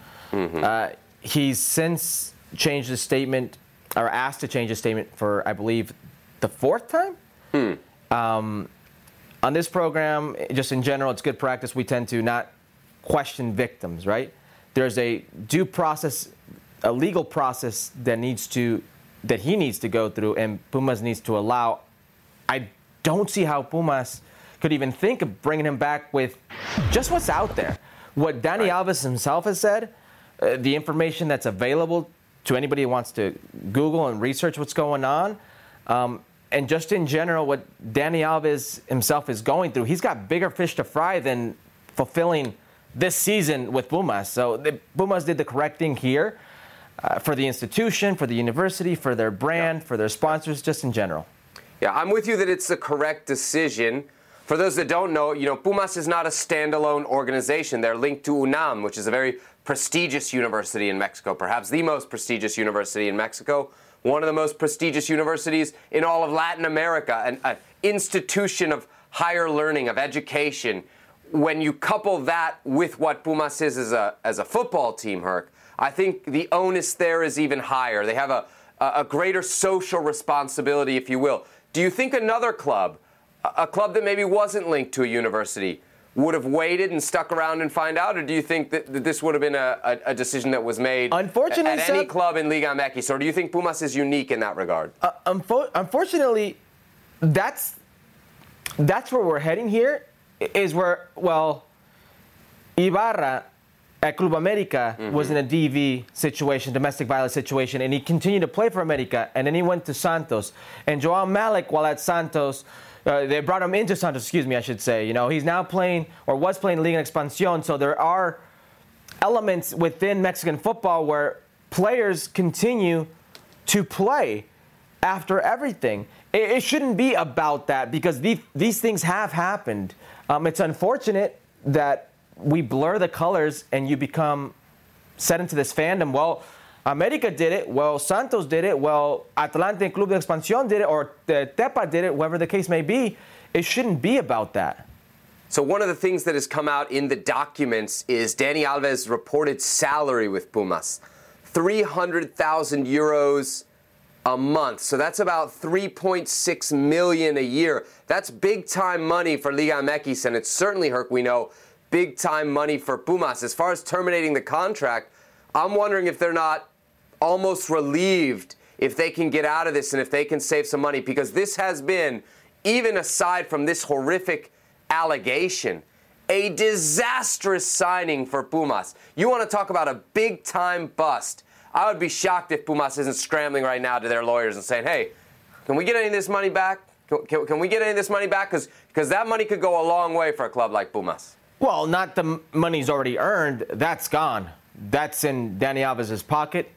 B: Uh, he's since changed his statement, or asked to change his statement for, I believe, the fourth time. Um, on this program, just in general, it's good practice. We tend to not question victims, right? There's a due process, a legal process that needs to, that he needs to go through, and Pumas needs to allow. I don't see how Pumas could even think of bringing him back with just what's out there. What Dani Alves himself has said, uh, the information that's available to anybody who wants to Google and research what's going on. Um, and just in general, what Dani Alves himself is going through, he's got bigger fish to fry than fulfilling this season with Pumas. So the, Pumas did the correct thing here uh, for the institution, for the university, for their brand, yeah. for their sponsors, just in general.
A: Yeah, I'm with you that it's the correct decision. For those that don't know, you know, Pumas is not a standalone organization. They're linked to UNAM, which is a very prestigious university in Mexico, perhaps the most prestigious university in Mexico, one of the most prestigious universities in all of Latin America, an, an institution of higher learning, of education. When you couple that with what Pumas is as a, as a football team, Herc, I think the onus there is even higher. They have a, a greater social responsibility, if you will. Do you think another club, a club that maybe wasn't linked to a university, would have waited and stuck around and find out, or do you think that, that this would have been a, a, a, decision that was made
B: unfortunately,
A: at, any club in Liga MX, or do you think Pumas is unique in that regard?
B: Uh, unfo- unfortunately, that's that's where we're heading here. Is where well, Ibarra at Club America mm-hmm. was in a DV situation, domestic violence situation, and he continued to play for America, and then he went to Santos. And Joao Maleck, while at Santos, uh, they brought him into Santos, excuse me, I should say. You know, he's now playing or was playing Liga Expansión, so there are elements within Mexican football where players continue to play after everything. It, it shouldn't be about that because these, these things have happened. Um, it's unfortunate that we blur the colors and you become set into this fandom. Well, America did it. Well, Santos did it. Well, Atlante Club de Expansión did it, or Tepa did it, whatever the case may be. It shouldn't be about that.
A: So, one of the things that has come out in the documents is Dani Alves' reported salary with Pumas 300,000 euros a month. So, that's about 3.6 million a year. That's big time money for Liga MX, and it's certainly, Herc, we know, big time money for Pumas. As far as terminating the contract, I'm wondering if they're not almost relieved if they can get out of this and if they can save some money because this has been, even aside from this horrific allegation, a disastrous signing for Pumas. You want to talk about a big time bust. I would be shocked if Pumas isn't scrambling right now to their lawyers and saying, hey, can we get any of this money back? Can, can, can we get any of this money back? Because that money could go a long way for a club like Pumas.
B: Well, not the money's already earned. That's gone. That's in Dani Alves' pocket.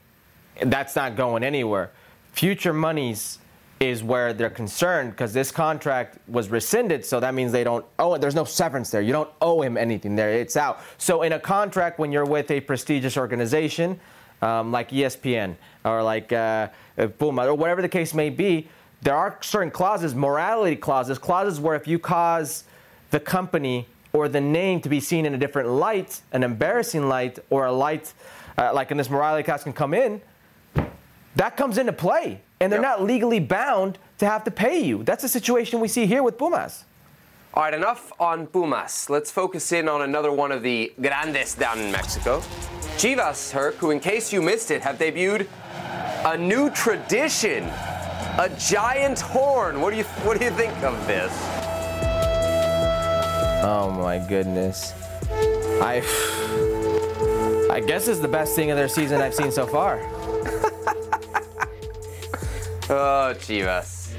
B: That's not going anywhere. Future monies is where they're concerned because this contract was rescinded, so that means they don't owe it. There's no severance there. You don't owe him anything there. It's out. So in a contract, when you're with a prestigious organization um, like ESPN or like uh, Puma or whatever the case may be, there are certain clauses, morality clauses, clauses where if you cause the company or the name to be seen in a different light, an embarrassing light, or a light uh, like in this morality class can come in, that comes into play. And they're yep. not legally bound to have to pay you. That's the situation we see here with Pumas.
A: All right, enough on Pumas. Let's focus in on another one of the grandes down in Mexico. Chivas, Herc, who, in case you missed it, have debuted a new tradition, a giant horn. What do you, what do you think of this?
B: Oh my goodness. I I guess it's the best thing of their season I've seen so far.
A: oh, Chivas.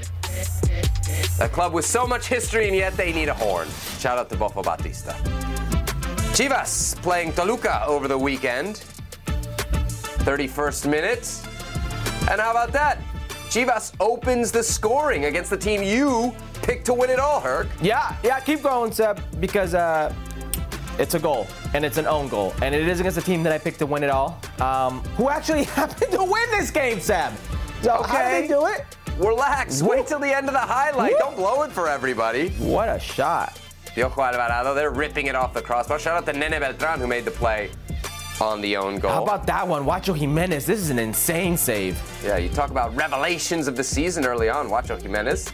A: A club with so much history and yet they need a horn. Shout out to Bofo Bautista. Chivas playing Toluca over the weekend. 31st minute. And how about that? Chivas opens the scoring against the team you picked to win it all, Herc.
B: Yeah, yeah, keep going, Seb, because uh, it's a goal, and it's an own goal, and it is against a team that I picked to win it all, um, who actually happened to win this game, Seb. So okay. how did they do it?
A: Relax. Wait till the end of the highlight. Don't blow it for everybody.
B: What a shot.
A: Piojo Alvarado, they're ripping it off the crossbar. Shout out to Nene Beltran who made the play on the own goal.
B: How about that one? Wacho Jimenez. This is an insane save.
A: Yeah, you talk about revelations of the season early on. Wacho Jimenez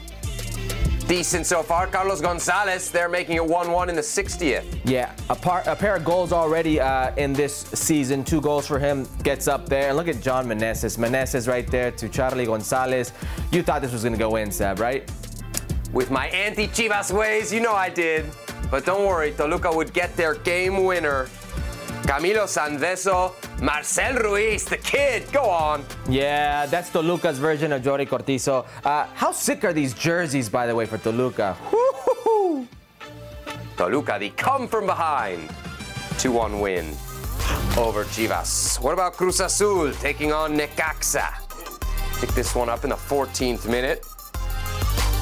A: decent so far. Carlos Gonzalez, they're making it 1 1 in the 60th.
B: Yeah, a, par, a pair of goals already uh, in this season. Two goals for him gets up there. And look at John Meneses. Meneses right there to Charlie Gonzalez. You thought this was going to go in, Seb, right?
A: With my anti Chivas ways, you know I did. But don't worry, Toluca would get their game winner Camilo Sanvezzo, Marcel Ruiz, the kid. Go on.
B: Yeah, that's Toluca's version of Jordi Cortizo. Uh, how sick are these jerseys, by the way, for Toluca? Woo-hoo-hoo.
A: Toluca, the come from behind 2 1 win over Chivas. What about Cruz Azul taking on Necaxa? Pick this one up in the 14th minute.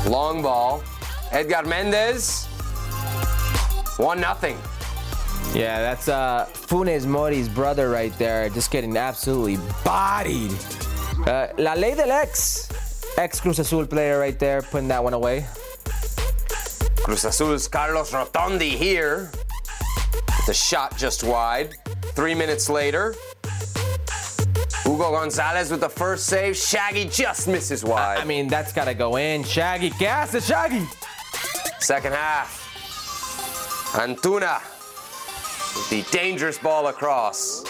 A: Long ball. Edgar Mendez. 1 0.
B: Yeah, that's uh, Funes Mori's brother right there, just getting absolutely bodied. Uh, La Ley del Ex, ex Cruz Azul player right there, putting that one away.
A: Cruz Azul's Carlos Rotondi here. The shot just wide. Three minutes later, Hugo Gonzalez with the first save. Shaggy just misses wide.
B: I mean, that's got to go in. Shaggy, gas the Shaggy.
A: Second half. Antuna the dangerous ball across.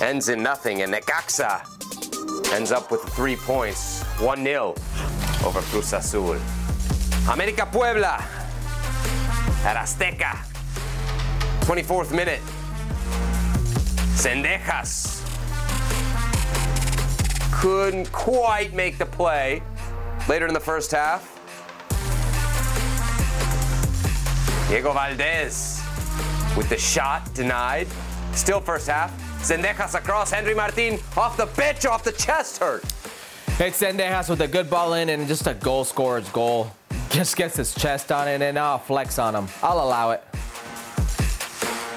A: Ends in nothing, and Necaxa ends up with three points. 1 0 over Cruz Azul. America Puebla at Azteca. 24th minute. Zendejas couldn't quite make the play later in the first half. Diego Valdez with the shot denied. Still first half. Zendejas across. Henry Martin off the bench, off the chest hurt.
B: It's Zendejas with a good ball in and just a goal scorer's goal. Just gets his chest on it and I'll flex on him. I'll allow it.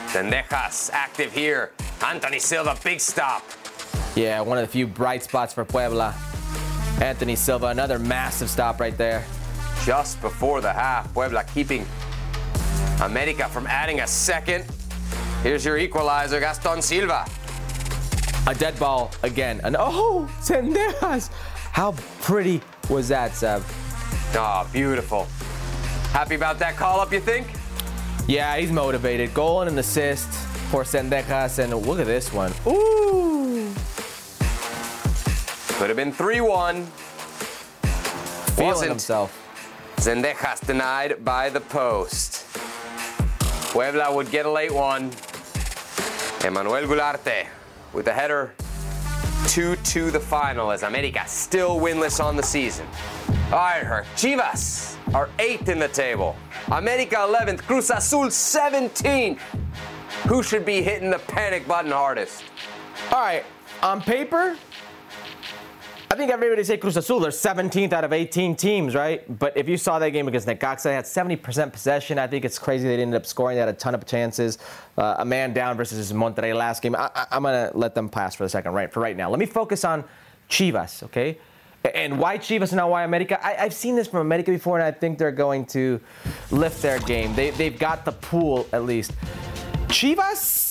A: Zendejas active here. Anthony Silva, big stop.
B: Yeah, one of the few bright spots for Puebla. Anthony Silva, another massive stop right there.
A: Just before the half, Puebla keeping America from adding a second. Here's your equalizer, Gaston Silva.
B: A dead ball again. And oh, Zendejas. How pretty was that, Seb?
A: Oh, ah, beautiful. Happy about that call up, you think?
B: Yeah, he's motivated. Goal and an assist for Zendejas. And look at this one. Ooh.
A: Could have been 3 1.
B: Feeling
A: Wasn't.
B: himself.
A: Zendejas denied by the post. Puebla would get a late one. Emmanuel Gularte with a header 2 to the final as America still winless on the season. All right, her Chivas are eighth in the table. America 11th, Cruz Azul 17th. Who should be hitting the panic button hardest?
B: All right, on paper, I think everybody say Cruz Azul. They're 17th out of 18 teams, right? But if you saw that game against Necaxa, they had 70% possession. I think it's crazy they ended up scoring. They had a ton of chances. Uh, a man down versus Monterrey last game. I, am going to let them pass for the second, right? For right now, let me focus on Chivas, okay? And why Chivas and not why America? I, have seen this from America before, and I think they're going to lift their game. They, they've got the pool at least. Chivas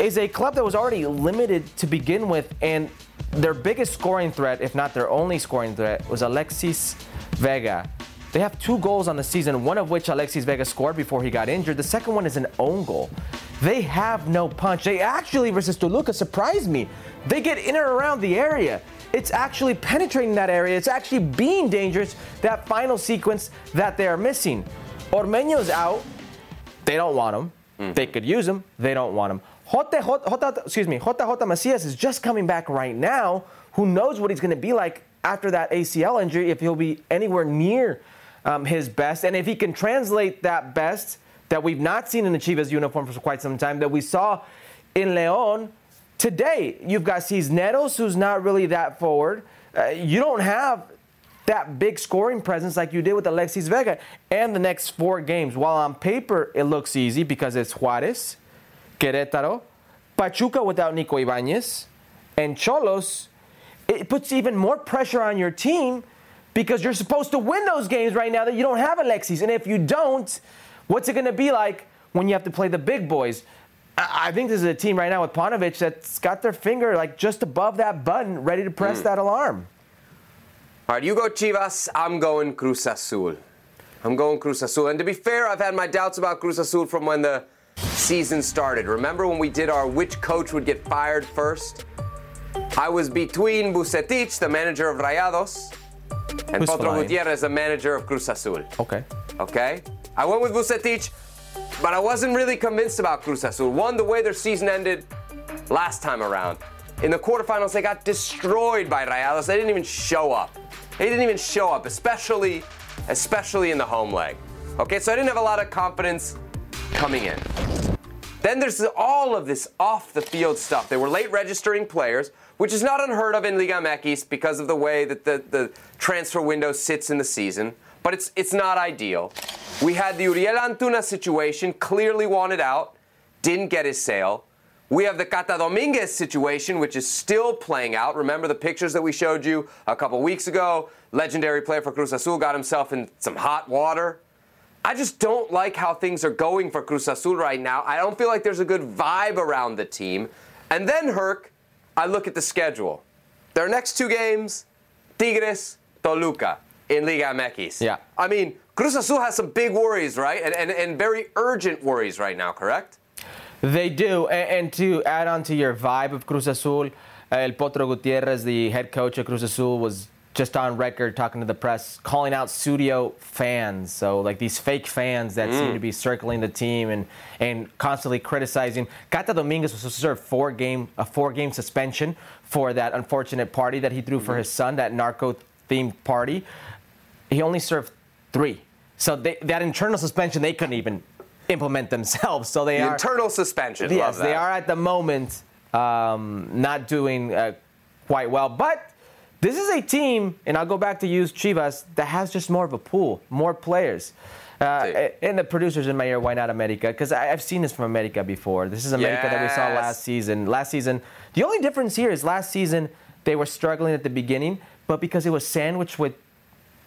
B: is a club that was already limited to begin with, and their biggest scoring threat, if not their only scoring threat, was Alexis Vega. They have two goals on the season, one of which Alexis Vega scored before he got injured. The second one is an own goal. They have no punch. They actually, versus Toluca, surprised me. They get in and around the area. It's actually penetrating that area. It's actually being dangerous, that final sequence that they are missing. Ormeño's out. They don't want him. Mm. They could use him. They don't want him. Jota, Jota, excuse me, JJ Macias is just coming back right now. Who knows what he's going to be like after that ACL injury, if he'll be anywhere near um, his best, and if he can translate that best that we've not seen in the Chivas uniform for quite some time, that we saw in Leon today. You've got Cisneros, who's not really that forward. Uh, you don't have that big scoring presence like you did with Alexis Vega. And the next four games, while on paper it looks easy because it's Juarez, Querétaro, Pachuca without Nico Ibanez, and Xolos, it puts even more pressure on your team because you're supposed to win those games right now that you don't have Alexis. And if you don't, what's it going to be like when you have to play the big boys? I think this is a team right now with Paunovic that's got their finger like just above that button, ready to press mm. that alarm.
A: All right, you go Chivas. I'm going Cruz Azul. I'm going Cruz Azul. And to be fair, I've had my doubts about Cruz Azul from when the season started. Remember when we did our which coach would get fired first? I was between Vucetich, the manager of Rayados, and
B: Who's
A: Potro
B: flying?
A: Gutierrez, the manager of Cruz Azul.
B: Okay.
A: Okay? I went with Vucetich. but I wasn't really convinced about Cruz Azul. One, the way their season ended last time around. In the quarterfinals, they got destroyed by Rayados. They didn't even show up. They didn't even show up, especially, especially in the home leg. Okay, so I didn't have a lot of confidence coming in. Then there's all of this off the field stuff. They were late registering players, which is not unheard of in Liga MX because of the way that the, the transfer window sits in the season, but it's, it's not ideal. We had the Uriel Antuna situation, clearly wanted out, didn't get his sale. We have the Cata Dominguez situation, which is still playing out. Remember the pictures that we showed you a couple weeks ago? Legendary player for Cruz Azul got himself in some hot water. I just don't like how things are going for Cruz Azul right now. I don't feel like there's a good vibe around the team. And then, Herc, I look at the schedule. Their next two games, Tigres, Toluca in Liga MX.
B: Yeah.
A: I mean, Cruz Azul has some big worries, right? And, and, and very urgent worries right now, correct?
B: They do. And, and to add on to your vibe of Cruz Azul, El Potro Gutierrez, the head coach of Cruz Azul, was just on record talking to the press, calling out studio fans. So like these fake fans that seem to be circling the team and and constantly criticizing. Cata Dominguez was supposed to serve four game a four game suspension for that unfortunate party that he threw for his son, that narco themed party. He only served three. So they, that internal suspension they couldn't even implement themselves. So they
A: The
B: are
A: internal suspension.
B: Yes, they are at the moment um, not doing uh, quite well. But this is a team, and I'll go back to use Chivas, that has just more of a pool, more players. Uh, and the producers in my ear, why not America? Because I've seen this from America before. This is America that we saw last season. Last season, the only difference here is last season they were struggling at the beginning, but because it was sandwiched with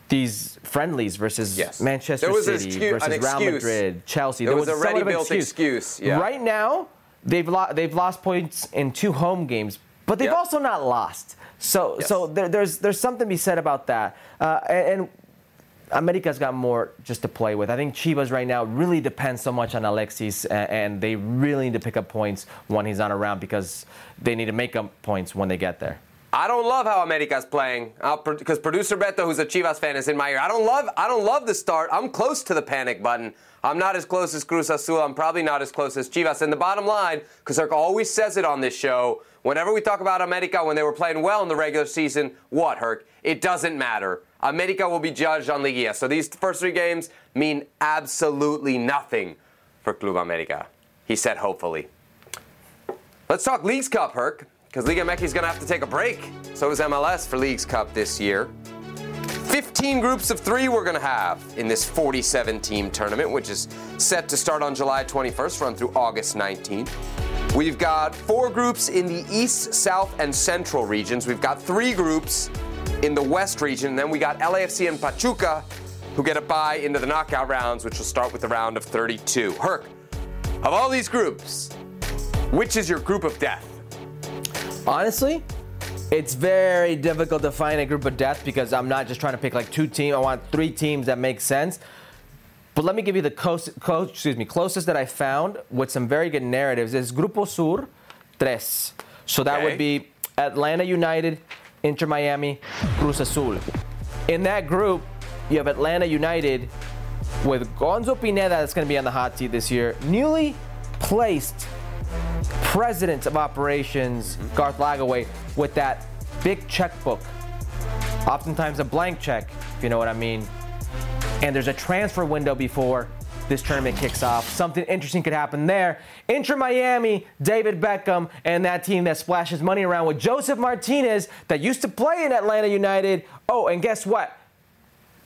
B: these friendlies versus
A: Yes.
B: Manchester
A: There was
B: City
A: excu-
B: versus Real. Madrid, Chelsea.
A: There was a
B: somewhat of an
A: ready-built excuse, yeah.
B: Right now, they've lo- they've lost points in two home games, but they've
A: Yep.
B: also not lost. So
A: Yes.
B: so there, there's there's something to be said about that. Uh, and, and America's got more just to play with. I think Chivas right now really depends so much on Alexis, and they really need to pick up points when he's not around because they need to make up points when they get there.
A: I don't love how America's playing because producer Beto, who's a Chivas fan, is in my ear. I don't love. I don't love the start. I'm close to the panic button. I'm not as close as Cruz Azul. I'm probably not as close as Chivas. And the bottom line, because Circa always says it on this show, whenever we talk about America when they were playing well in the regular season, what Herc? It doesn't matter. America will be judged on Liguilla. So these first three games mean absolutely nothing for Club America. He said, hopefully. Let's talk Leagues Cup, Herc, because Liga MX is going to have to take a break. So is MLS for Leagues Cup this year. 15 groups of three we're going to have in this 47 team tournament, which is set to start on July 21st, run through August 19th. We've got four groups in the East, South, and Central regions. We've got three groups in the West region. And then we got LAFC and Pachuca who get a bye into the knockout rounds, which will start with the round of 32. Herc, of all these groups, which is your group of death?
B: Honestly, it's very difficult to find a group of death because I'm not just trying to pick like two teams. I want three teams that make sense. But let me give you the close, close, excuse me, closest that I found with some very good narratives is Grupo Sur tres. So that
A: Okay.
B: would be Atlanta United, Inter Miami, Cruz Azul. In that group, you have Atlanta United with Gonzo Pineda that's going to be on the hot seat this year. Newly placed president of operations, mm-hmm. Garth Lagerwey, with that big checkbook. Oftentimes a blank check, if you know what I mean. And there's a transfer window before this tournament kicks off. Something interesting could happen there. Inter Miami, David Beckham, and that team that splashes money around with Josef Martinez that used to play in Atlanta United. Oh, and guess what?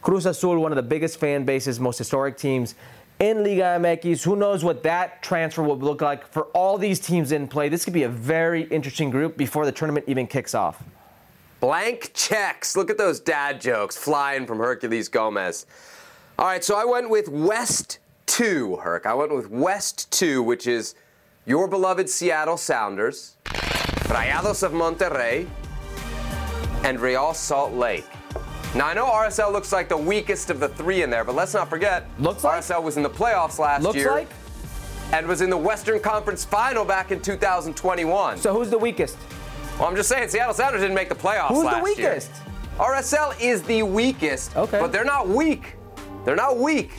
B: Cruz Azul, one of the biggest fan bases, most historic teams in Liga MX. Who knows what that transfer will look like for all these teams in play? This could be a very interesting group before the tournament even kicks off.
A: Blank checks. Look at those dad jokes flying from Hercules Gomez. All right, so I went with West 2, Herc. I went with West 2, which is your beloved Seattle Sounders, Rayados of Monterrey, and Real Salt Lake. Now, I know RSL looks like the weakest of the three in there, but let's not forget
B: Looks like?
A: RSL was in the playoffs last
B: Looks
A: year
B: like.
A: and was in the Western Conference Final back in 2021.
B: So who's the weakest?
A: Well, I'm just saying, Seattle Sounders didn't make the playoffs
B: Who's the
A: last year.
B: weakest?
A: RSL is the weakest,
B: Okay.
A: but they're not weak. They're not weak.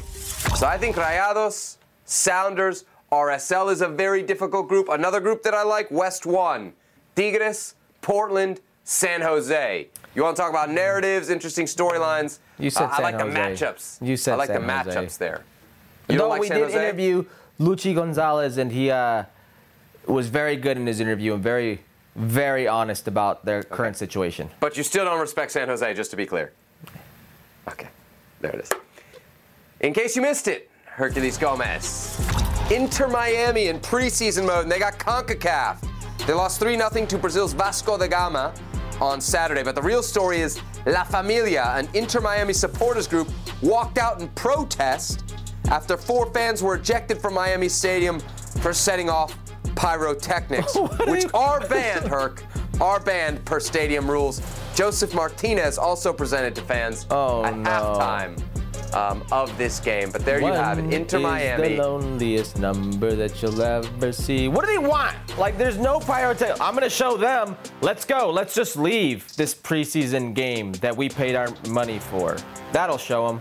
A: So I think Rayados, Sounders. RSL is a very difficult group. Another group that I like, West 1. Tigres, Portland, San Jose. You want to talk about narratives, interesting storylines?
B: You said
A: uh, I like
B: Jose.
A: the matchups.
B: You said
A: I like
B: San
A: the
B: Jose.
A: matchups there. You
B: Though
A: like
B: we
A: San
B: did
A: Jose?
B: interview Luchi Gonzalez, and he uh, was very good in his interview and very, very honest about their current situation.
A: But you still don't respect San Jose, just to be clear. Okay, there it is. In case you missed it, Hercules Gomez. Inter Miami in preseason mode, and they got CONCACAF. They lost 3 0 to Brazil's Vasco da Gama on Saturday. But the real story is La Familia, an Inter Miami supporters group, walked out in protest after four fans were ejected from Miami Stadium for setting off pyrotechnics, which are banned, Herc, are banned per stadium rules. Josef Martinez also presented to fans
B: Oh,
A: at
B: no.
A: halftime um, of this game. But there you have it,
B: One
A: Inter Miami.
B: the loneliest number that you'll ever see. What do they want? Like, there's no pyrotechnics. I'm gonna show them. Let's go. Let's just leave this preseason game that we paid our money for. That'll show them.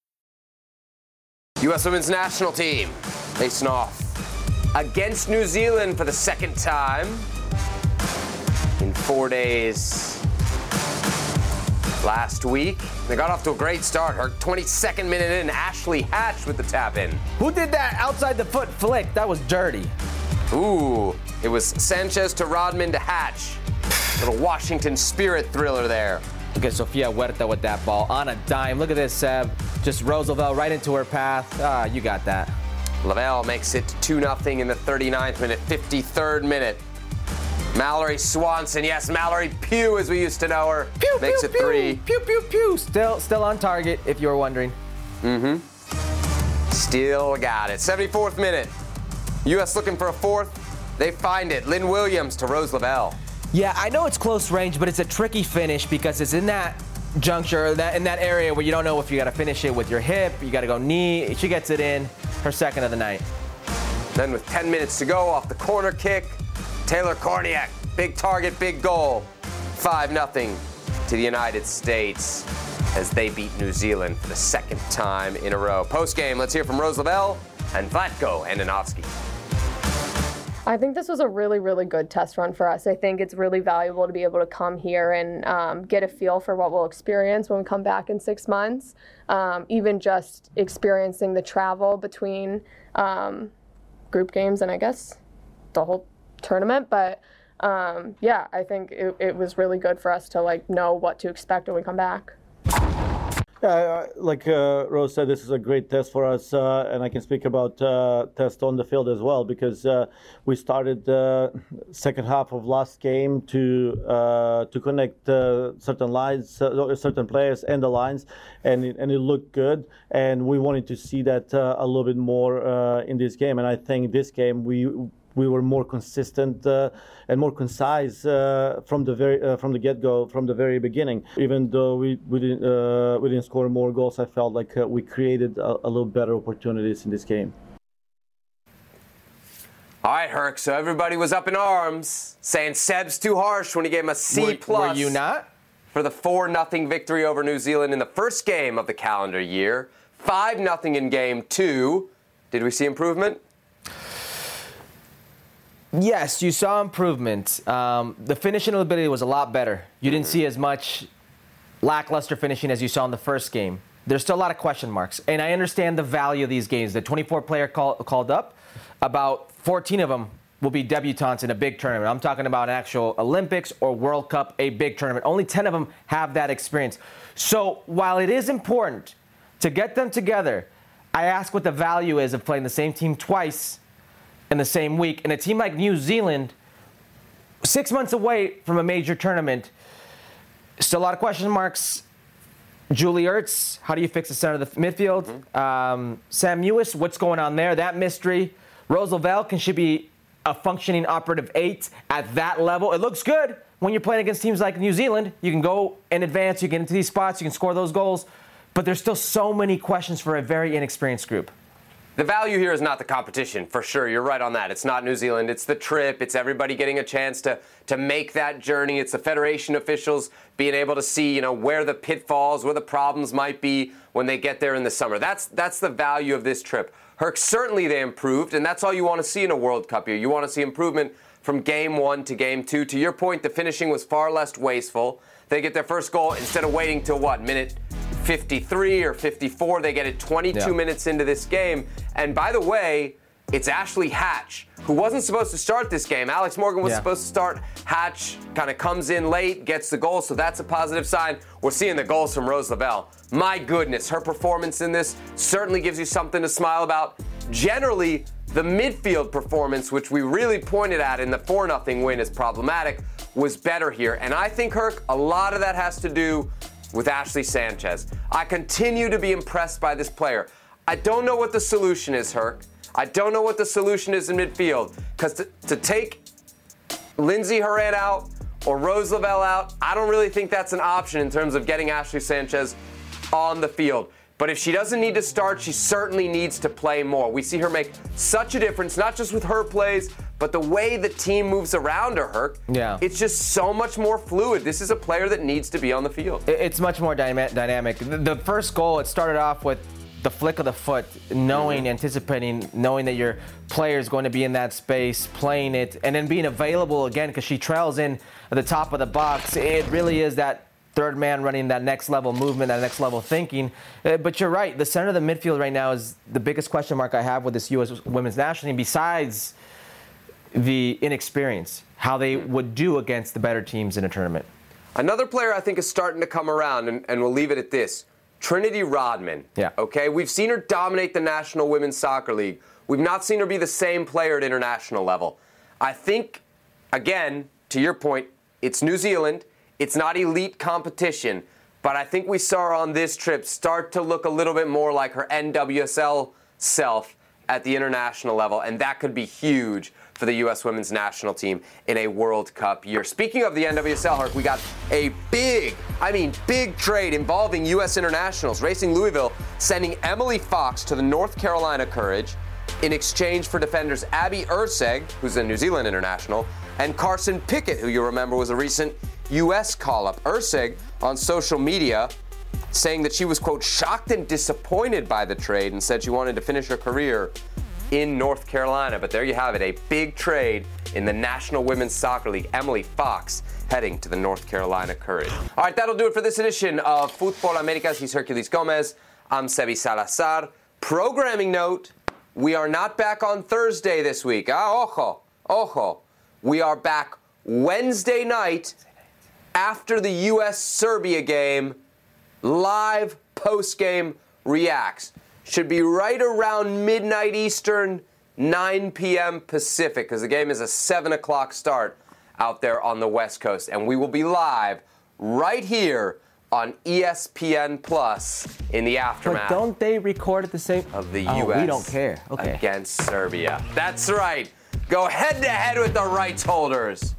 A: U.S. women's national team facing off against New Zealand for the second time in four days. Last week, they got off to a great start. Her 22nd minute in, Ashley Hatch with the tap in.
B: Who did that outside the foot flick? That was dirty.
A: Ooh, it was Sanchez to Rodman to Hatch. Little Washington spirit thriller there.
B: Look at Sofia Huerta with that ball on a dime. Look at this, Seb. Just Roosevelt right into her path. Ah, you got that.
A: Lavelle makes it 2 0 in the 39th minute, 53rd minute. Mallory Swanson, yes, Mallory Pugh as we used to know her,
B: Pew,
A: makes
B: pew,
A: it
B: pew,
A: 3.
B: Pew pew pew. Still, still on target. If you were wondering. Mm-hmm.
A: Still got it. 74th minute. U.S. looking for a fourth. They find it. Lynn Williams to Rose Lavelle.
B: Yeah, I know it's close range, but it's a tricky finish because it's in that juncture, that in that area where you don't know if you got to finish it with your hip, you got to go knee. She gets it in, her second of the night.
A: Then with 10 minutes to go off the corner kick, Taylor Kornieck, big target, big goal. 5 0 to the United States as they beat New Zealand for the second time in a row. Post game, let's hear from Rose Lavelle and Vlatko Andonovski.
G: I think this was a really, really good test run for us. I think it's really valuable to be able to come here and um, get a feel for what we'll experience when we come back in six months. Um, even just experiencing the travel between um, group games and I guess the whole tournament. But um, yeah, I think it, it was really good for us to like know what to expect when we come back.
H: Yeah, like uh, Rose said, this is a great test for us, uh, and I can speak about uh, test on the field as well because uh, we started the second half of last game to uh, to connect uh, certain lines, certain players and the lines, and it, and it looked good, and we wanted to see that a little bit more in this game, and I think this game we we were more consistent uh, and more concise uh, from the very uh, from the get-go, from the very beginning. Even though we we didn't uh, we didn't score more goals, I felt like uh, we created a, a little better opportunities in this game.
A: All right, Herc. So everybody was up in arms, saying Seb's too harsh when he gave him a C
B: Were-
A: plus.
B: Were you not?
A: For the four 0 victory over New Zealand in the first game of the calendar year, five 0 in game two. Did we see improvement?
B: Yes, you saw improvement. Um, the finishing ability was a lot better. You didn't see as much lackluster finishing as you saw in the first game. there's still a lot of question marks. And I understand the value of these games. The 24 player call, called up, about 14 of them will be debutantes in a big tournament. I'm talking about an actual Olympics or World Cup, a big tournament. Only 10 of them have that experience. So while it is important to get them together, I ask what the value is of playing the same team twice in the same week. And a team like New Zealand, six months away from a major tournament, still a lot of question marks. Julie Ertz, how do you fix the center of the midfield? Mm-hmm. Um, Sam Mewis, what's going on there? That mystery. Rose Lavelle, can she be a functioning operative eight at that level? It looks good when you're playing against teams like New Zealand. You can go in advance, you get into these spots, you can score those goals, but there's still so many questions for a very inexperienced group.
A: The value here is not the competition, for sure. You're right on that. It's not New Zealand. It's the trip. It's everybody getting a chance to to make that journey. It's the federation officials being able to see, you know, where the pitfalls, where the problems might be when they get there in the summer. That's that's the value of this trip. Herc certainly they improved, and that's all you want to see in a World Cup year. You want to see improvement from game one to game two. To your point, the finishing was far less wasteful. They get their first goal instead of waiting till what minute 53 or 54. They get it 22 yeah. minutes into this game. And by the way, it's Ashley Hatch, who wasn't supposed to start this game. Alex Morgan was yeah. supposed to start. Hatch kind of comes in late, gets the goal, so that's a positive sign. We're seeing the goals from Rose Lavelle. My goodness, her performance in this certainly gives you something to smile about. Generally, the midfield performance, which we really pointed at in the 4 0 win, is problematic, was better here. And I think, Herc, a lot of that has to do with Ashley Sanchez. I continue to be impressed by this player. I don't know what the solution is, Herc. I don't know what the solution is in midfield. Because to, to, take Lindsey Horan out or Rose Lavelle out, I don't really think that's an option in terms of getting Ashley Sanchez on the field. But if she doesn't need to start, she certainly needs to play more. We see her make such a difference, not just with her plays, but the way the team moves around her,
B: yeah.
A: it's just so much more fluid. This is a player that needs to be on the field.
B: It's much more dynamic. The first goal, it started off with the flick of the foot, knowing, mm-hmm. anticipating, knowing that your player is going to be in that space, playing it, and then being available again because she trails in at the top of the box. It really is that third man running that next level movement, that next level thinking. Uh, but you're right. The center of the midfield right now is the biggest question mark I have with this U.S. women's national team. Besides the inexperience, how they would do against the better teams in a tournament.
A: Another player I think is starting to come around, and, and we'll leave it at this Trinity Rodman.
B: Yeah.
A: Okay, we've seen her dominate the National Women's Soccer League. We've not seen her be the same player at international level. I think, again, to your point, it's New Zealand. It's not elite competition, but I think we saw her on this trip start to look a little bit more like her NWSL self at the international level, and that could be huge for the U.S. women's national team in a World Cup year. Speaking of the NWSL, Herc, we got a big, I mean, big trade involving U.S. internationals. Racing Louisville sending Emily Fox to the North Carolina Courage in exchange for defenders Abby Erceg, who's a New Zealand international, and Carson Pickett, who you remember was a recent U.S. call up. Erceg on social media saying that she was, quote, shocked and disappointed by the trade and said she wanted to finish her career in North Carolina. But there you have it, a big trade in the National Women's Soccer League. Emily Fox heading to the North Carolina Courage. All right, that'll do it for this edition of Football Americas. He's Hercules Gomez. I'm Sebi Salazar. Programming note, we are not back on Thursday this week. Ah, ojo, ojo. We are back Wednesday night after the U.S. Serbia game. Live post game reacts should be right around midnight Eastern, 9 p.m. Pacific, because the game is a 7 o'clock start out there on the West Coast. And we will be live right here on ESPN Plus in the aftermath.
B: But don't they record at the same
A: of the
B: oh,
A: U.S.
B: We don't care. Okay.
A: Against Serbia. That's right. Go head to head with the rights holders.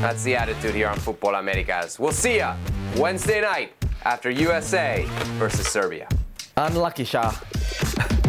A: That's the attitude here on Football Americas. We'll see ya Wednesday night after USA versus Serbia.
B: Unlucky, Shaw.